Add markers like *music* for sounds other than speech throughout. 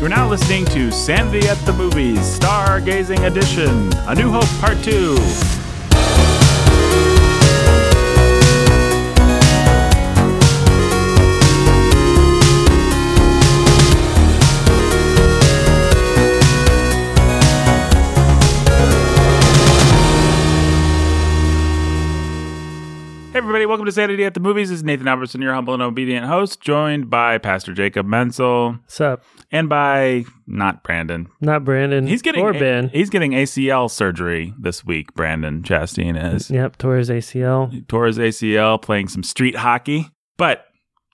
You're now listening to Sanity at the Movies Stargazing Edition, A New Hope Part 2. Everybody, welcome to Sanity at the Movies. This is Nathan Albertson, your humble and obedient host, joined by Pastor Jacob Menzel What's up? and by not Brandon. Not Brandon. He's getting or Ben. He's getting ACL surgery this week. Brandon Chastain is Yep, tore his ACL. tore his ACL playing some street hockey, but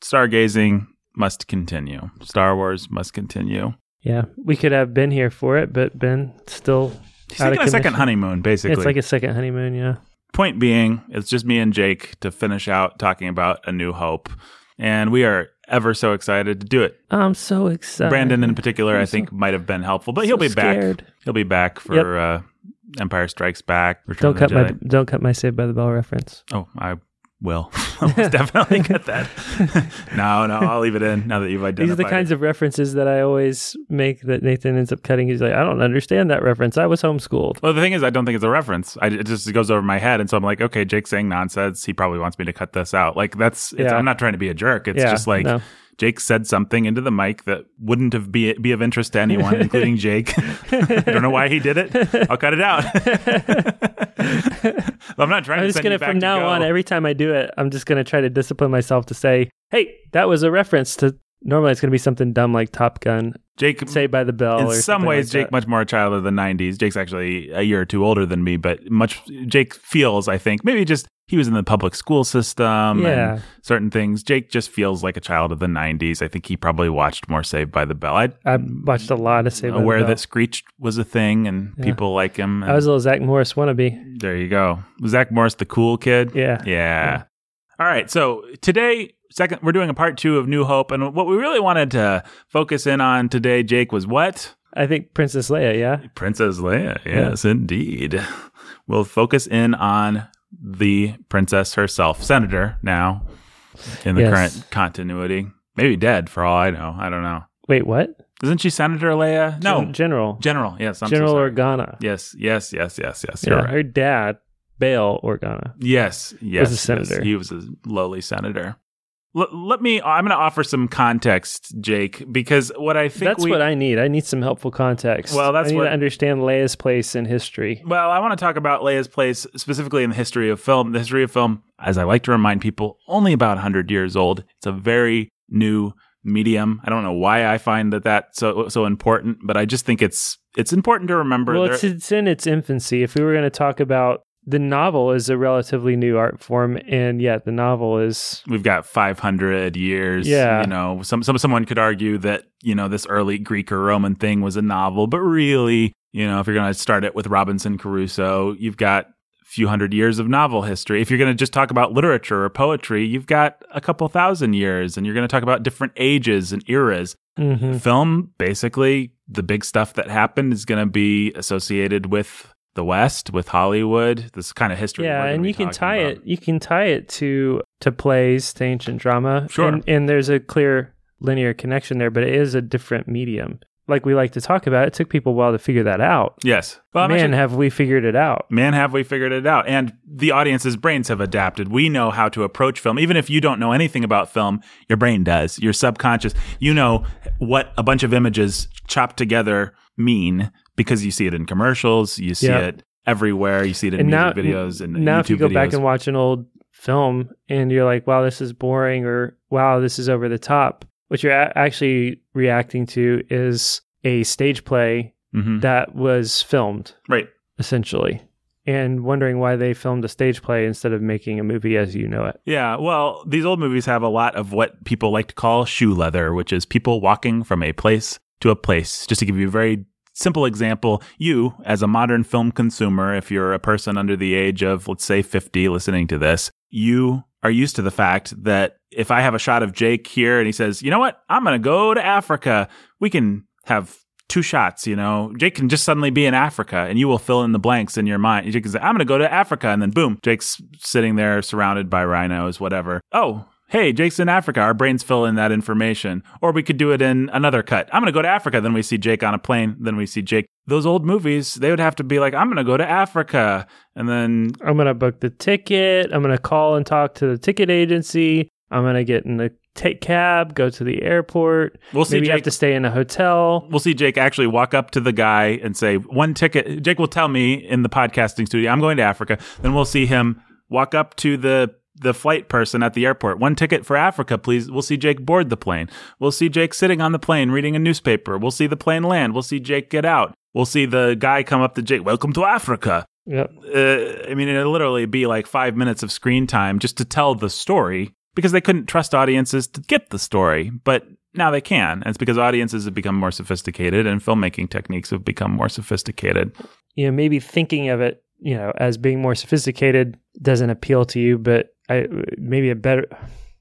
stargazing must continue. Star Wars must continue. Yeah, we could have been here for it, but Ben still He's taking a second honeymoon, basically. It's like a second honeymoon. Yeah. Point being, it's just me and Jake to finish out talking about A New Hope, and we are ever so excited to do it. I'm so excited. Brandon, in particular, I'm I so- think might have been helpful, but he'll so be back. He'll be back for Yep. uh, Empire Strikes Back. Return Don't cut my Jedi. don't cut my Saved by the Bell reference. Oh, I will. *laughs* I'll definitely get that. *laughs* no, no, I'll leave it in now that you've identified. These are the kinds of references that I always make that Nathan ends up cutting. He's like, I don't understand that reference. I was homeschooled. Well, the thing is, I don't think it's a reference. I, it just goes over my head, and so I'm like, okay, Jake's saying nonsense. He probably wants me to cut this out. Like that's. It's, Yeah. I'm not trying to be a jerk. It's Yeah, just like no. Jake said something into the mic that wouldn't have be be of interest to anyone, including Jake. I *laughs* don't know why he did it. I'll cut it out. *laughs* I'm not trying I'm to just gonna from to now on, every time I do it, I'm just gonna try to discipline myself to say, "Hey, that was a reference to." Normally, it's gonna be something dumb like Top Gun, Jake Saved by the Bell. in some ways like jake that. much more a child of the 90s jake's actually a year or two older than me but much jake feels i think maybe just he was in the public school system Yeah. and certain things jake just feels like a child of the 90s i think he probably watched more saved by the bell i I watched a lot of Saved by the Bell. aware that screech was a thing and Yeah. people like him I was a little Zach Morris wannabe. there you go was zach morris the cool kid Yeah. yeah. All right. So today, second, we're doing a part two of New Hope, and what we really wanted to focus in on today, Jake, was what I think Princess Leia. Yeah. Princess Leia. Yes, indeed. We'll focus in on the princess herself, Senator. Now, in the Yes. current continuity, maybe dead for all I know. I don't know. Wait, what? Isn't she Senator Leia? No, Gen- General. General. Yes, I'm General sorry. Organa. Yes, yes, yes, yes, yes. Yeah. Right. Her dad, Bail Organa. Yes, yes. a yes. senator. He was a lowly senator. L- let me. I'm going to offer some context, Jake, because what I think That's we, what I need. I need some helpful context. Well, that's I need what- to understand Leia's place in history. Well, I want to talk about Leia's place specifically in the history of film. The history of film, as I like to remind people, only about 100 years old. It's a very new medium. I don't know why I find that that's so so important, but I just think it's it's important to remember. Well, it's, it's in its infancy. If we were going to talk about the novel, is a relatively new art form, and yet the novel is we've got 500 years. Yeah. You know, some, some someone could argue that, you know, this early Greek or Roman thing was a novel, but really, you know, if you're going to start it with Robinson Crusoe, you've got a few hundred years of novel history. If you're going to just talk about literature or poetry, you've got a couple thousand years and you're going to talk about different ages and eras. Mhm. Film, basically, the big stuff that happened is going to be associated with the West, with Hollywood, this kind of history. yeah, and you can tie about. it. You can tie it to to plays, to ancient drama. Sure. and, and there's a clear linear connection there, but it is a different medium. Like we like to talk about, it took people a while to figure that out. Yes. Well, Man, have we figured it out? man, have we figured it out? And the audience's brains have adapted. We know how to approach film. Even if you don't know anything about film, your brain does. Your subconscious, you know what a bunch of images chopped together mean because you see it in commercials, you see Yeah. it everywhere, you see it in and now, music videos and now YouTube if you go videos. back and watch an old film and you're like, "Wow, this is boring," or "Wow, this is over the top," what you're a- actually reacting to is a stage play Mhm. that was filmed Right. essentially, and wondering why they filmed a stage play instead of making a movie as you know it. Yeah, well, these old movies have a lot of what people like to call shoe leather, which is people walking from a place to a place. Just to give you a very simple example, you, as a modern film consumer, if you're a person under the age of, let's say, 50 listening to this, you are used to the fact that if I have a shot of Jake here and he says, you know what, I'm going to go to Africa, we can have two shots, you know. Jake can just suddenly be in Africa and you will fill in the blanks in your mind. Jake can say, I'm going to go to Africa. And then boom, Jake's sitting there surrounded by rhinos, whatever. Oh, hey, Jake's in Africa. Our brains fill in that information. Or we could do it in another cut. I'm going to go to Africa. Then we see Jake on a plane. Then we see Jake. Those old movies, they would have to be like, I'm going to go to Africa. And then I'm going to book the ticket. I'm going to call and talk to the ticket agency. I'm going to get in the take cab, go to the airport. We'll see Maybe you have to stay in a hotel. we'll see Jake actually walk up to the guy and say, one ticket. Jake will tell me in the podcasting studio, I'm going to Africa. Then we'll see him walk up to the the flight person at the airport. One ticket for Africa, please. We'll see Jake board the plane. We'll see Jake sitting on the plane reading a newspaper. We'll see the plane land. We'll see Jake get out. We'll see the guy come up to Jake. Welcome to Africa. Yep. Uh, I mean, it'd literally be like five minutes of screen time just to tell the story because they couldn't trust audiences to get the story. But now they can. And it's because audiences have become more sophisticated and filmmaking techniques have become more sophisticated. You know, maybe thinking of it, you know, as being more sophisticated doesn't appeal to you, but I maybe a better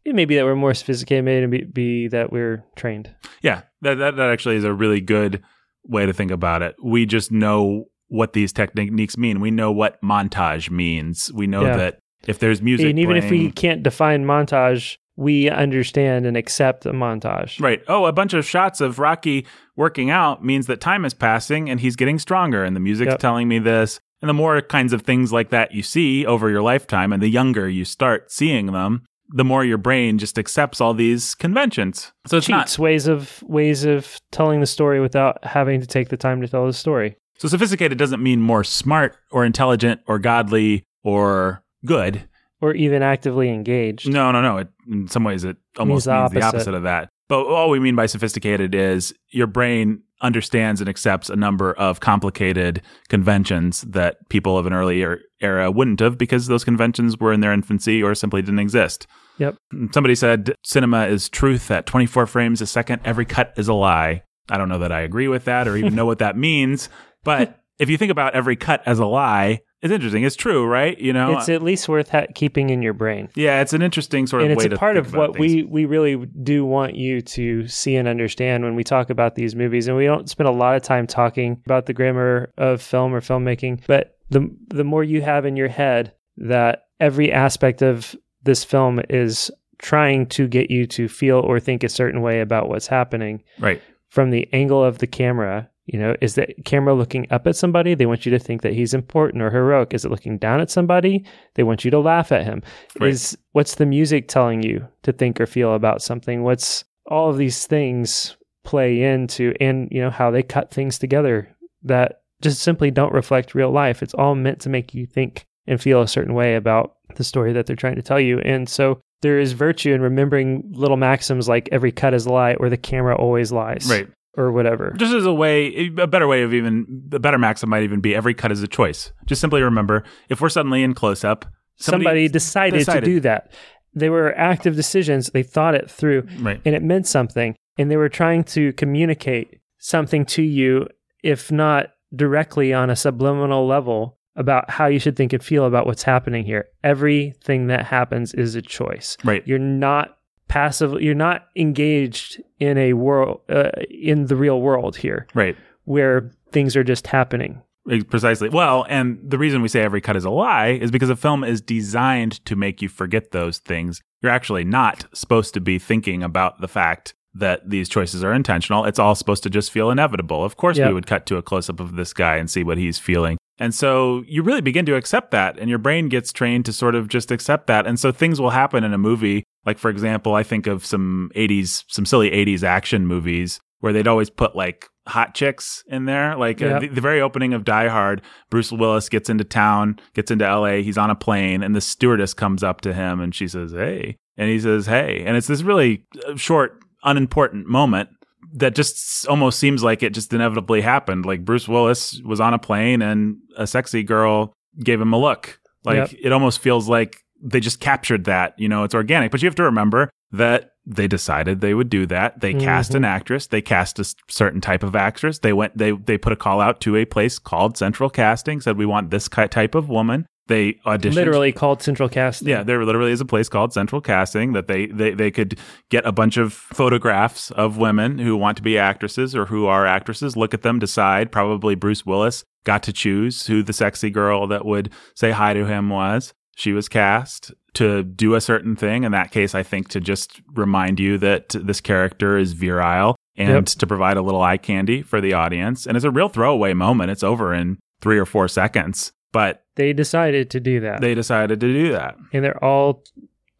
it may be that we're more sophisticated, maybe be, be that we're trained. Yeah, that, that, that actually is a really good way to think about it. We just know what these techniques mean. We know what montage means. We know Yeah. that if there's music, and even if we can't define montage, we understand and accept a montage. Right. Oh, a bunch of shots of Rocky working out means that time is passing and he's getting stronger, and the music's Yep. telling me this. And the more kinds of things like that you see over your lifetime, and the younger you start seeing them, the more your brain just accepts all these conventions. So it's not Cheats, ways of ways of telling the story without having to take the time to tell the story. so sophisticated doesn't mean more smart or intelligent or godly or good. Or even actively engaged. No, no, no. It, in some ways, it almost the means the opposite. opposite of that. But all we mean by sophisticated is your brain understands and accepts a number of complicated conventions that people of an earlier era wouldn't have because those conventions were in their infancy or simply didn't exist. Yep. Somebody said cinema is truth at 24 frames a second. Every cut is a lie. I don't know that I agree with that or even know what that *laughs* means. But if you think about every cut as a lie, it's interesting. It's true, right? You know, It's at least worth ha- keeping in your brain. yeah, it's an interesting sort of and it's a part of what we we really do want you to see and understand when we talk about these movies and we don't spend a lot of time talking about the grammar of film or filmmaking but the the more you have in your head that every aspect of this film is trying to get you to feel or think a certain way about what's happening right. from the angle of the camera you know is the camera looking up at somebody? They want you to think that he's important or heroic. Is it looking down at somebody? They want you to laugh at him. Right. is what's the music telling you to think or feel about something? What's all of these things play into and you know how they cut things together that just simply don't reflect real life. It's all meant to make you think and feel a certain way about the story that they're trying to tell you. And so there is virtue in remembering little maxims like every cut is a lie or the camera always lies. Right. Or whatever Just as a way, a better way of even, a better maxim might even be every cut is a choice. Just simply remember if we're suddenly in close up, somebody, decided, decided. to do that they were active decisions they thought it through Right. and it meant something and they were trying to communicate something to you if not directly on a subliminal level about how you should think and feel about what's happening here everything that happens is a choice Right. you're not passive you're not engaged in a world uh, in the real world here Right. where things are just happening Precisely. Well, and the reason we say every cut is a lie is because a film is designed to make you forget those things. You're actually not supposed to be thinking about the fact that these choices are intentional. It's all supposed to just feel inevitable. Of course, Yep. we would cut to a close up of this guy and see what he's feeling. And so you really begin to accept that, and your brain gets trained to sort of just accept that. And so things will happen in a movie. Like, for example, I think of some 80s, some silly 80s action movies where they'd always put like hot chicks in there. Like uh, the, the very opening of Die Hard, Bruce Willis gets into town, gets into LA, he's on a plane, and the stewardess comes up to him and she says, Hey. And he says, Hey. And it's this really uh, short, unimportant moment that just almost seems like it just inevitably happened. Like Bruce Willis was on a plane and a sexy girl gave him a look. Like Yep. it almost feels like they just captured that. You know, it's organic. But you have to remember that they decided they would do that. They cast Mm-hmm. an actress. They cast a certain type of actress. They went. They they put a call out to a place called Central Casting. Said we want this type of woman. They auditioned. literally called central casting Yeah, there literally is a place called Central Casting that they, they they could get a bunch of photographs of women who want to be actresses or who are actresses, look at them, decide. Probably Bruce Willis got to choose who the sexy girl that would say hi to him was. She was cast to do a certain thing. In that case, I think to just remind you that this character is virile and Yep. to provide a little eye candy for the audience. And it's a real throwaway moment. It's over in three or four seconds, but They decided to do that. they decided to do that. and they're all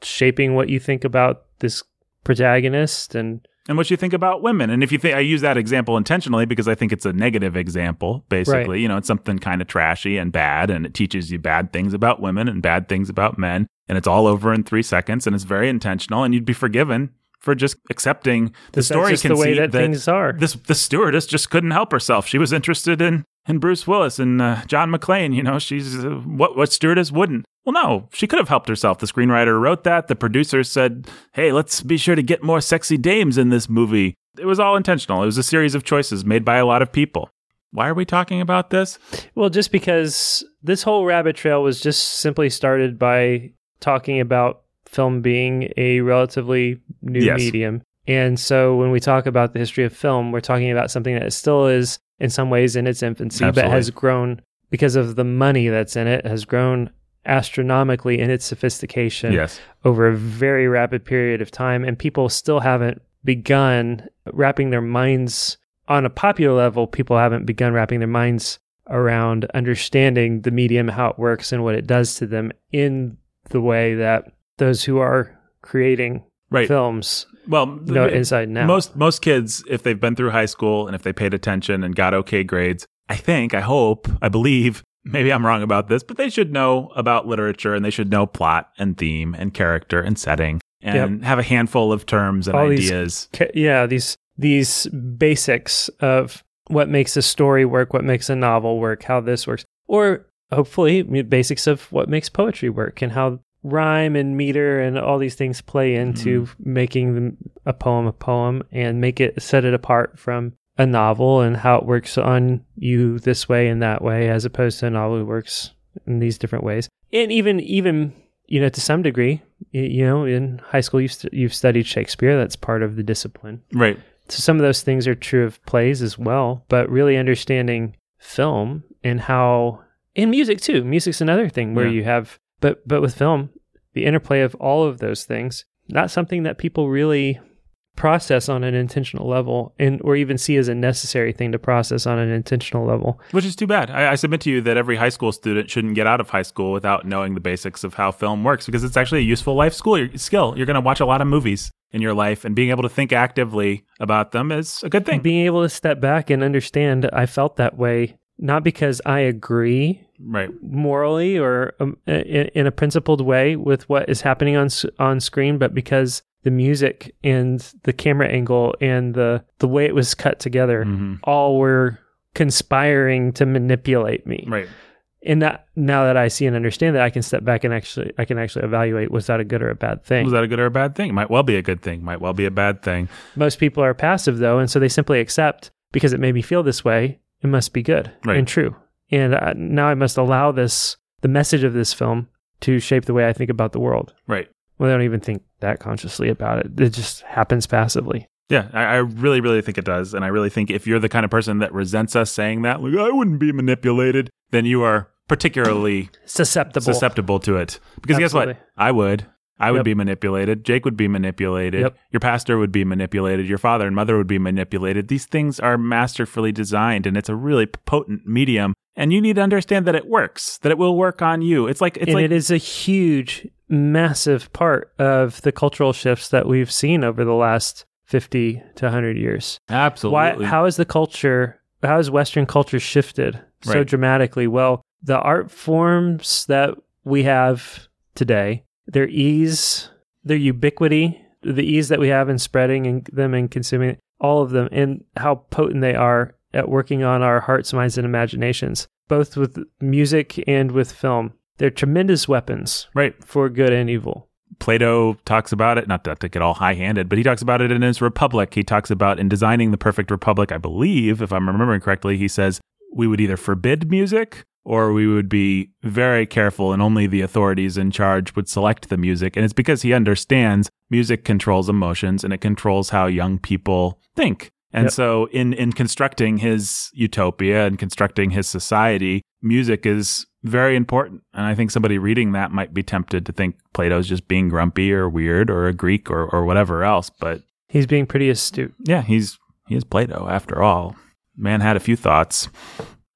shaping what you think about this protagonist and and what you think about women. And if you think I use that example intentionally because I think it's a negative example, basically, Right. you know, it's something kind of trashy and bad, and it teaches you bad things about women and bad things about men, and it's all over in three seconds, and it's very intentional, and you'd be forgiven for just accepting the story just the way conceit that, things are. this the stewardess just couldn't help herself. She was interested in in Bruce Willis and uh, John McClane. You know, she's uh, what what stewardess wouldn't. Well, no, she could have helped herself. The screenwriter wrote that. The producers said, "Hey, let's be sure to get more sexy dames in this movie." It was all intentional. It was a series of choices made by a lot of people. Why are we talking about this? Well, just because this whole rabbit trail was just simply started by talking about film being a relatively new Yes. medium. And so when we talk about the history of film, we're talking about something that still is in some ways in its infancy, but has grown because of the money that's in it, has grown astronomically in its sophistication Yes, over a very rapid period of time, and people still haven't begun wrapping their minds on a popular level. People haven't begun wrapping their minds around understanding the medium, how it works, and what it does to them in the way that those who are creating right. films Well, no the- inside out. Most most kids, if they've been through high school and if they paid attention and got okay grades, I think, I hope, I believe, *laughs* maybe I'm wrong about this, but they should know about literature and they should know plot and theme and character and setting and have a handful of terms and All ideas. ca- yeah these these basics of what makes a story work what makes a novel work how this works or hopefully basics of what makes poetry work and how rhyme and meter and all these things play mm-hmm. into making the, a poem a poem and make it set it apart from a novel and how it works on you this way and that way as opposed to a novel that works in these different ways. And even even you know to some degree you know in high school you've, st- you've studied shakespeare. That's part of the discipline. Right. so some of those things are true of plays as well but really understanding film and how in music too. Music's another thing where Yeah. you have but but with film the interplay of all of those things not something that people really process on an intentional level and or even see as a necessary thing to process on an intentional level Which is too bad. I, I submit to you that every high school student shouldn't get out of high school without knowing the basics of how film works because it's actually a useful life school skill. You're going to watch a lot of movies in your life and being able to think actively about them is a good thing. being able to step back and understand i felt that way not because i agree right. morally or um, in, in a principled way with what is happening on on screen, but because the music and the camera angle and the the way it was cut together Mhm. all were conspiring to manipulate me. Right. And that now that I see and understand that, I can step back and actually I can actually evaluate was that a good or a bad thing. Was that a good or a bad thing? Might well be a good thing. Might well be a bad thing. Most people are passive though, and so they simply accept because it made me feel this way. It must be good Right. and true. And uh, now I must allow this the message of this film to shape the way I think about the world. Right. Well, I don't even think that consciously about it. It just happens passively. Yeah, I, I really, really think it does. And I really think if you're the kind of person that resents us saying that, like, I wouldn't be manipulated, then you are particularly Susceptible. susceptible to it. Because guess what? I would. I would Yep. be manipulated. Jake would be manipulated. Yep. Your pastor would be manipulated. Your father and mother would be manipulated. These things are masterfully designed and it's a really potent medium. And you need to understand that it works, that it will work on you. It's like, it's and like, it is a huge, massive part of the cultural shifts that we've seen over the last 50 to 100 years. absolutely. Why, how has the culture, how has Western culture shifted so Right. dramatically? Well, the art forms that we have today, their ease, their ubiquity, the ease that we have in spreading and them and consuming all of them, and how potent they are at working on our hearts, minds, and imaginations, both with music and with film. They're tremendous weapons right. for good and evil. Plato talks about it, not to, to get all high handed, but he talks about it in his Republic. He talks about in designing the perfect Republic, I believe, if I'm remembering correctly, he says we would either forbid music or we would be very careful and only the authorities in charge would select the music. And it's because he understands music controls emotions and it controls how young people think. And Yep. so in in constructing his utopia and constructing his society, music is very important. And I think somebody reading that might be tempted to think Plato's just being grumpy or weird or a Greek or, or whatever else. But He's being pretty astute. yeah, he's he is Plato after all. Man had a few thoughts.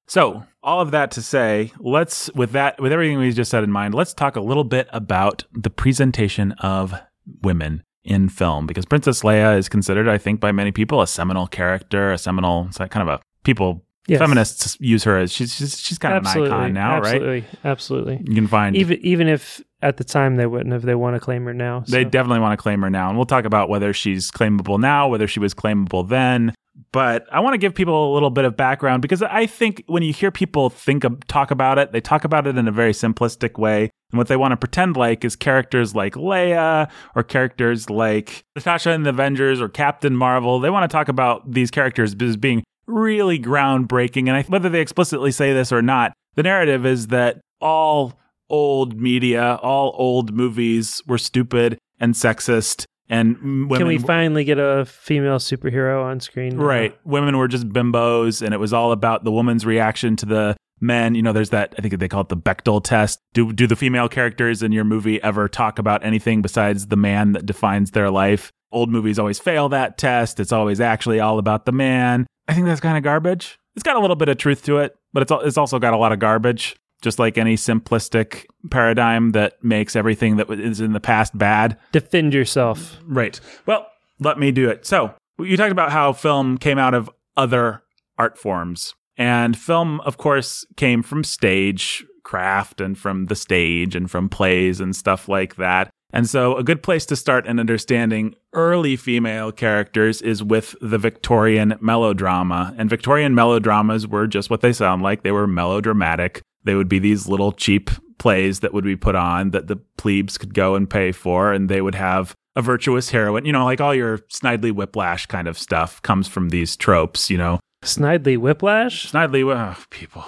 So, all of that to say, let's with that with everything we just said in mind, let's talk a little bit about the presentation of women in film because Princess Leia is considered, I think, by many people a seminal character, a seminal, kind of a people Yes. feminists use her as she's she's, she's kind absolutely, of an icon now, right? absolutely, Absolutely. You can find Even even if at the time they wouldn't have, they want to claim her now. They definitely want to claim her now. And we'll talk about whether she's claimable now, whether she was claimable then. But I want to give people a little bit of background because I think when you hear people think of, talk about it, they talk about it in a very simplistic way. And what they want to pretend like is characters like Leia or characters like Natasha in the Avengers or Captain Marvel. They want to talk about these characters as being really groundbreaking. And I, whether they explicitly say this or not, the narrative is that all old media, all old movies were stupid and sexist, and. Can we finally get a female superhero on screen? now? right? Women were just bimbos, and it was all about the woman's reaction to the men. You know, there's that. I think they call it the Bechdel test. Do do the female characters in your movie ever talk about anything besides the man that defines their life? Old movies always fail that test. It's always actually all about the man. I think that's kind of garbage. It's got a little bit of truth to it, but it's it's also got a lot of garbage. Just like any simplistic paradigm that makes everything that is in the past bad. Defend yourself. Right. Well, let me do it. So, you talked about how film came out of other art forms. And film, of course, came from stage craft and from the stage and from plays and stuff like that. And so, a good place to start in understanding early female characters is with the Victorian melodrama. And Victorian melodramas were just what they sound like. They were melodramatic. They would be these little cheap plays that would be put on that the plebes could go and pay for, and they would have a virtuous heroine. You know, like all your Snidely Whiplash kind of stuff comes from these tropes, you know. Snidely Whiplash. Snidely, oh, people.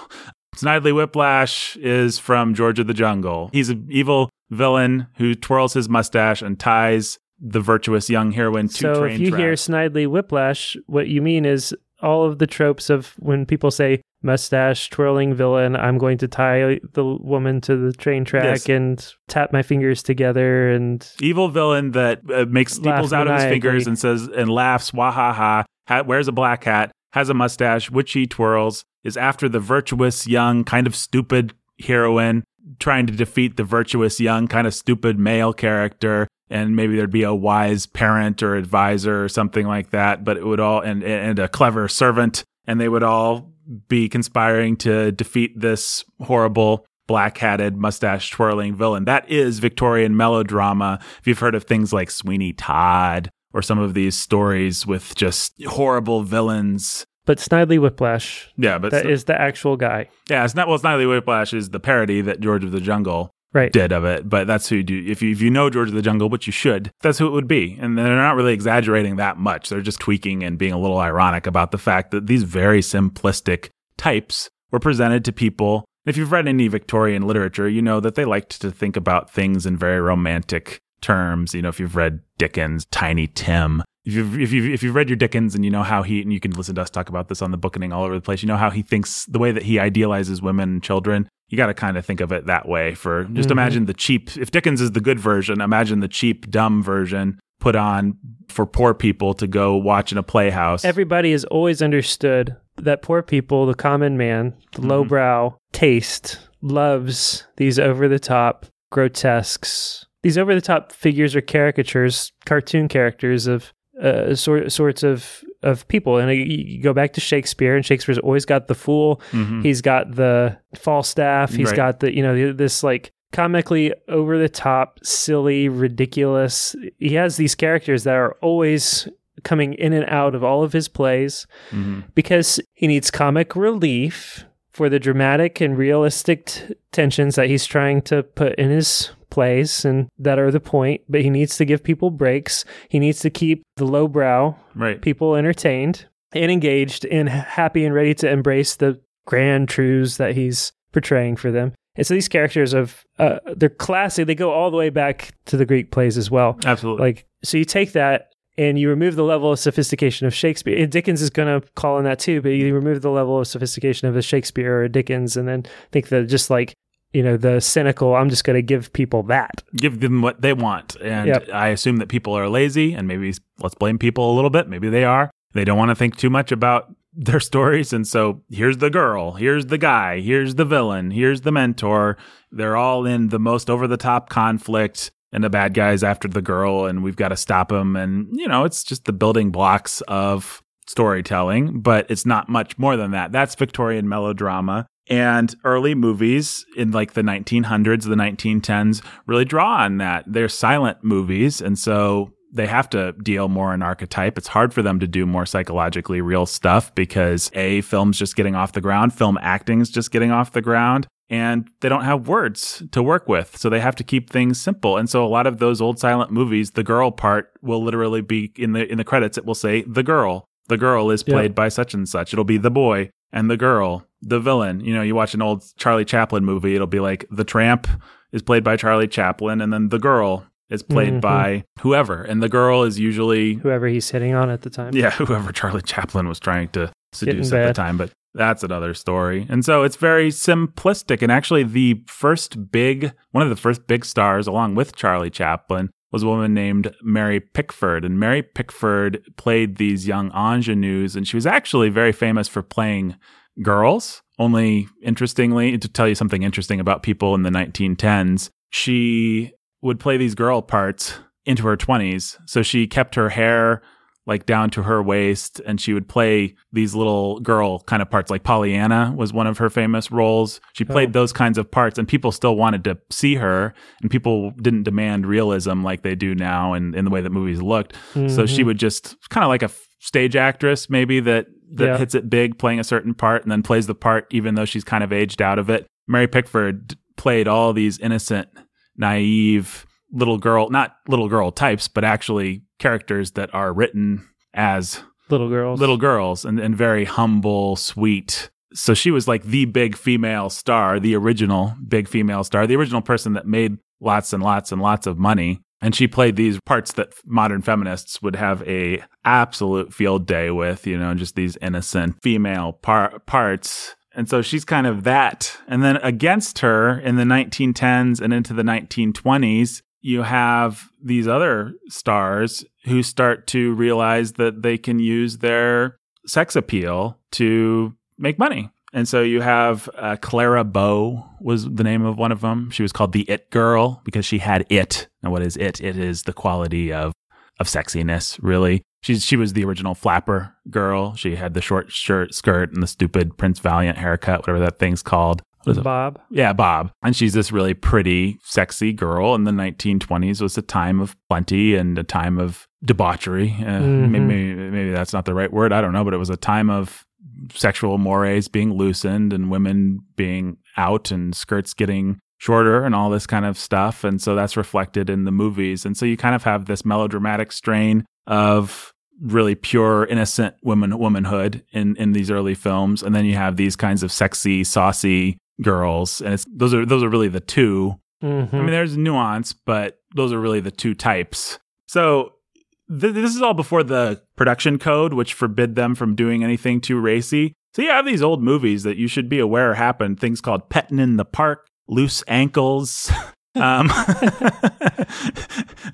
Snidely Whiplash is from George of the Jungle. He's an evil villain who twirls his mustache and ties the virtuous young heroine to So train if you tracks. hear Snidely Whiplash, what you mean is all of the tropes of when people say mustache twirling villain, I'm going to tie the woman to the train track Yes. and tap my fingers together and evil villain that uh, makes steeples out of his fingers and says and laughs wah ha ha ha wears a black hat has a mustache which he twirls is after the virtuous young kind of stupid heroine trying to defeat the virtuous young kind of stupid male character and maybe there'd be a wise parent or advisor or something like that but it would all and and a clever servant and they would all be conspiring to defeat this horrible black hatted mustache twirling villain. That is Victorian melodrama. If you've heard of things like Sweeney Todd or some of these stories with just horrible villains. But Snidely Whiplash, Yeah, but that is the actual guy. yeah, it's not well. Not Whiplash is the parody that George of the Jungle Right. did of it, but that's who you do. If you if you know George of the Jungle, which you should, that's who it would be. And they're not really exaggerating that much. They're just tweaking and being a little ironic about the fact that these very simplistic types were presented to people. If you've read any Victorian literature, you know that they liked to think about things in very romantic terms. You know, if you've read Dickens, Tiny Tim, if you've if you've, if you've read your Dickens and you know how he and you can listen to us talk about this on the bookening all over the place, you know how he thinks the way that he idealizes women and children. You got to kind of think of it that way. For just Mhm. imagine the cheap. If Dickens is the good version, imagine the cheap, dumb version put on for poor people to go watch in a playhouse. Everybody has always understood that poor people, the common man, the Mhm. lowbrow taste, loves these over the top grotesques, these over the top figures or caricatures, cartoon characters of uh, sort, sorts of of people. And uh, you go back to Shakespeare, and Shakespeare's always got the fool. Mhm. He's got the Falstaff. He's Right. got the you know this like comically over the top, silly, ridiculous. He has these characters that are always coming in and out of all of his plays Mhm. because he needs comic relief for the dramatic and realistic t- tensions that he's trying to put in his plays and that are the point but he needs to give people breaks he needs to keep the lowbrow Right. people entertained and engaged and happy and ready to embrace the grand truths that he's portraying for them and so these characters of uh, they're classic they go all the way back to the greek plays as well Absolutely. like, so you take that and you remove the level of sophistication of Shakespeare. And Dickens is going to call in that too, but you remove the level of sophistication of a Shakespeare or a Dickens, and then think that just like you know, the cynical, I'm just going to give people that. Give them what they want. And Yep. I assume that people are lazy and maybe let's blame people a little bit. Maybe they are. They don't want to think too much about *laughs* their stories. And so here's the girl, here's the guy, here's the villain, here's the mentor. They're all in the most over the top conflict. And the bad guy's after the girl, and we've got to stop him. And, you know, it's just the building blocks of storytelling, but it's not much more than that. That's Victorian melodrama. And early movies in like the 1900s, the 1910s really draw on that. They're silent movies. And so they have to deal more in archetype. It's hard for them to do more psychologically real stuff because A, film's just getting off the ground, film acting's just getting off the ground, and they don't have words to work with. So they have to keep things simple. And so a lot of those old silent movies, the girl part will literally be in the in the credits, it will say the girl. The girl is Yeah. played by such and such. It'll be the boy and the girl, the villain. You know, you watch an old Charlie Chaplin movie, it'll be like the tramp is played by Charlie Chaplin, and then the girl is played Mhm. by whoever. And the girl is usually Whoever he's hitting on at the time. yeah, *laughs* whoever Charlie Chaplin was trying to seduce at the time, but that's another story. And so it's very simplistic. And actually, the first big, one of the first big stars, along with Charlie Chaplin, was a woman named Mary Pickford. And Mary Pickford played these young ingenues, and she was actually very famous for playing girls. Only interestingly, to tell you something interesting about people in the 1910s, she would play these girl parts into her 20s. So she kept her hair like down to her waist and she would play these little girl kind of parts like Pollyanna was one of her famous roles. She played Oh. those kinds of parts and people still wanted to see her and people didn't demand realism like they do now and in the way that movies looked. So she Mhm. would just kind of like a f- stage actress maybe that that Yeah. hits it big playing a certain part and then plays the part even though she's kind of aged out of it. Mary Pickford played all these innocent, naive little girl, not little girl types, but actually characters that are written as little girls. little girls and, and very humble, sweet. So she was like the big female star, the original big female star, the original person that made lots and lots and lots of money. And she played these parts that modern feminists would have a absolute field day with, you know, just these innocent female par- parts. And so she's kind of that. And then against her in the 1910s and into the 1920s, you have these other stars who start to realize that they can use their sex appeal to make money. And so you have uh, Clara Bow was the name of one of them. She was called the It Girl because she had it. And what is it? It is the quality of of sexiness, really. She's she was the original flapper girl. She had the short shirt, skirt, and the stupid Prince Valiant haircut, whatever that thing's called. What is it? Bob. Yeah, Bob. And she's this really pretty, sexy girl. And the 1920s was a time of plenty and a time of debauchery. Uh, Mhm. maybe, maybe, maybe that's not the right word. I don't know. But it was a time of sexual mores being loosened and women being out and skirts getting shorter and all this kind of stuff. And so that's reflected in the movies. And so you kind of have this melodramatic strain of really pure, innocent woman womanhood in, in these early films. And then you have these kinds of sexy, saucy girls. And it's those are those are really the two. Mhm. I mean, there's nuance, but those are really the two types. So th- this is all before the production code, which forbid them from doing anything too racy. So you have these old movies that you should be aware happened. Things called petting in the park, loose ankles. *laughs* um, *laughs*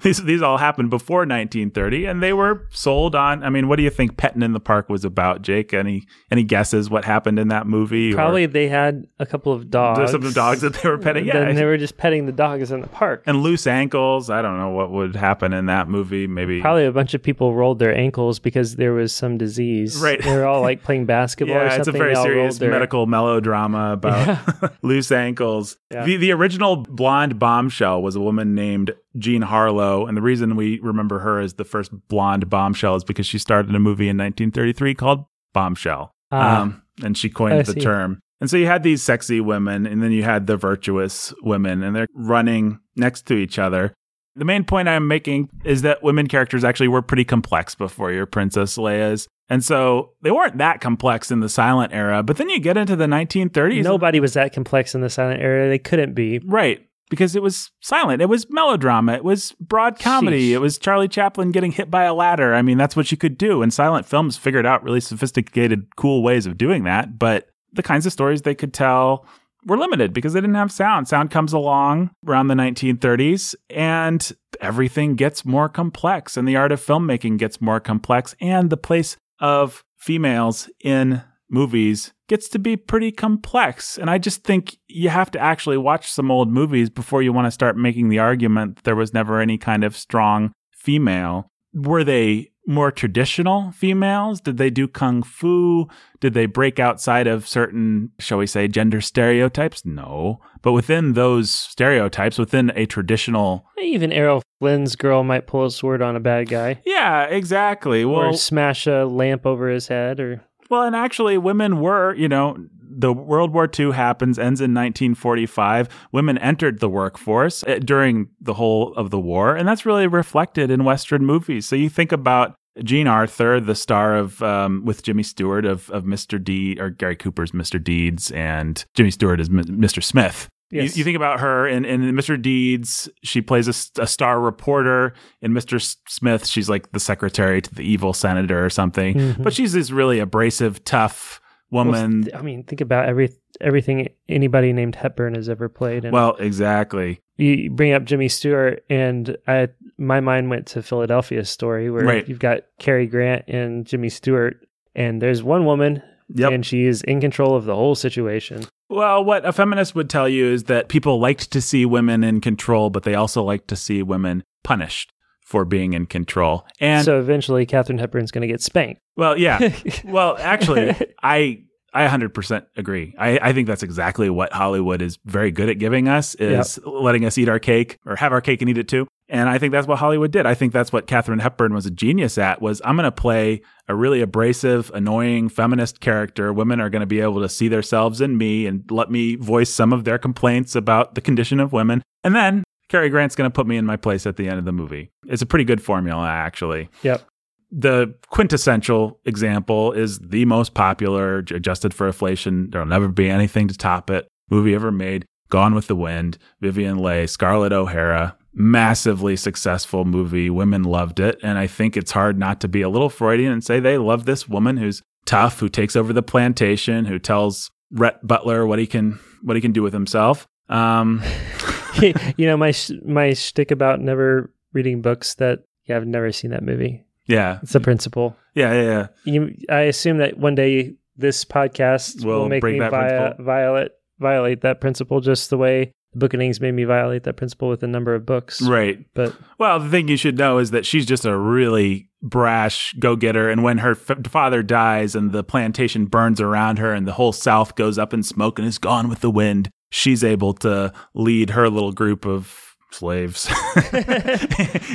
these these all happened before 1930, and they were sold on. I mean, what do you think petting in the park was about, Jake? Any any guesses what happened in that movie? or- Probably they had a couple of dogs. There's some dogs that they were petting. Yeah, Then they were just petting the dogs in the park. and loose ankles. I don't know what would happen in that movie. Maybe Probably a bunch of people rolled their ankles because there was some disease. Right. They were all like playing *laughs* basketball or yeah, something. it's a very serious their- medical melodrama about *laughs* loose ankles. Yeah. The the original blonde bombshell was a woman named Jean Harlow, and the reason we remember her as the first blonde bombshell is because she starred in a movie in 1933 called Bombshell. Ah. Um, and she coined the term. And so you had these sexy women, and then you had the virtuous women, and they're running next to each other. The main point I'm making is that women characters actually were pretty complex before your Princess Leia's. And so they weren't that complex in the silent era. But then you get into the 1930s. Nobody was that complex in the silent era. They couldn't be. Right. Because it was silent. It was melodrama. It was broad comedy. Sheesh. It was Charlie Chaplin getting hit by a ladder. I mean, that's what you could do. And silent films figured out really sophisticated, cool ways of doing that. But the kinds of stories they could tell, were limited because they didn't have sound. Sound comes along around the 1930s and everything gets more complex and the art of filmmaking gets more complex and the place of females in movies gets to be pretty complex. And I just think you have to actually watch some old movies before you want to start making the argument that there was never any kind of strong female. Were they more traditional females? Did they do kung fu? Did they break outside of certain, shall we say, gender stereotypes? No. But within those stereotypes, within a traditional. Even Errol Flynn's girl might pull a sword on a bad guy. Yeah, exactly. Well, or smash a lamp over his head or. Well, and actually, women were, you know, the World War II happens, ends in 1945. Women entered the workforce eh, during the whole of the war, and that's really reflected in Western movies. So you think about Jean Arthur, the star of um, with Jimmy Stewart of of Mr. Deed or Gary Cooper's Mr. Deeds, and Jimmy Stewart is M- Mr. Smith. Yes. You, you, think about her in, in Mr. Deeds, she plays a, a, star reporter. In Mr. Smith, she's like the secretary to the evil senator or something. Mm-hmm. But she's this really abrasive, tough woman. Well, I mean, think about every everything anybody named Hepburn has ever played. And well, exactly. You bring up Jimmy Stewart, and I my mind went to Philadelphia story where right. you've got Cary Grant and Jimmy Stewart, and there's one woman, yep. and she is in control of the whole situation. Well, what a feminist would tell you is that people liked to see women in control, but they also like to see women punished for being in control. And so eventually Katharine Hepburn's going to get spanked. Well, yeah. *laughs* well, actually, I I 100% agree. I, I think that's exactly what Hollywood is very good at giving us is yep. letting us eat our cake or have our cake and eat it too. And I think that's what Hollywood did. I think that's what Katharine Hepburn was a genius at was I'm going to play a really abrasive, annoying feminist character. Women are going to be able to see themselves in me and let me voice some of their complaints about the condition of women. And then Cary Grant's going to put me in my place at the end of the movie. It's a pretty good formula, actually. Yep. The quintessential example is the most popular, adjusted for inflation. There'll never be anything to top it. Movie ever made. Gone with the Wind, Vivien Leigh, Scarlett O'Hara, massively successful movie. Women loved it. And I think it's hard not to be a little Freudian and say they love this woman who's tough, who takes over the plantation, who tells Rhett Butler what he can what he can do with himself. Um, *laughs* you know my my shtick about never reading books that yeah I've never seen that movie. Yeah, it's a principle. Yeah, yeah, yeah. You, I assume that one day this podcast will, will make me via, violate violate that principle just the way Book of Names made me violate that principle with a number of books. Right. But well, the thing you should know is that she's just a really brash go-getter and when her f- father dies and the plantation burns around her and the whole south goes up in smoke and is gone with the wind, she's able to lead her little group of slaves *laughs* *laughs*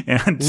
and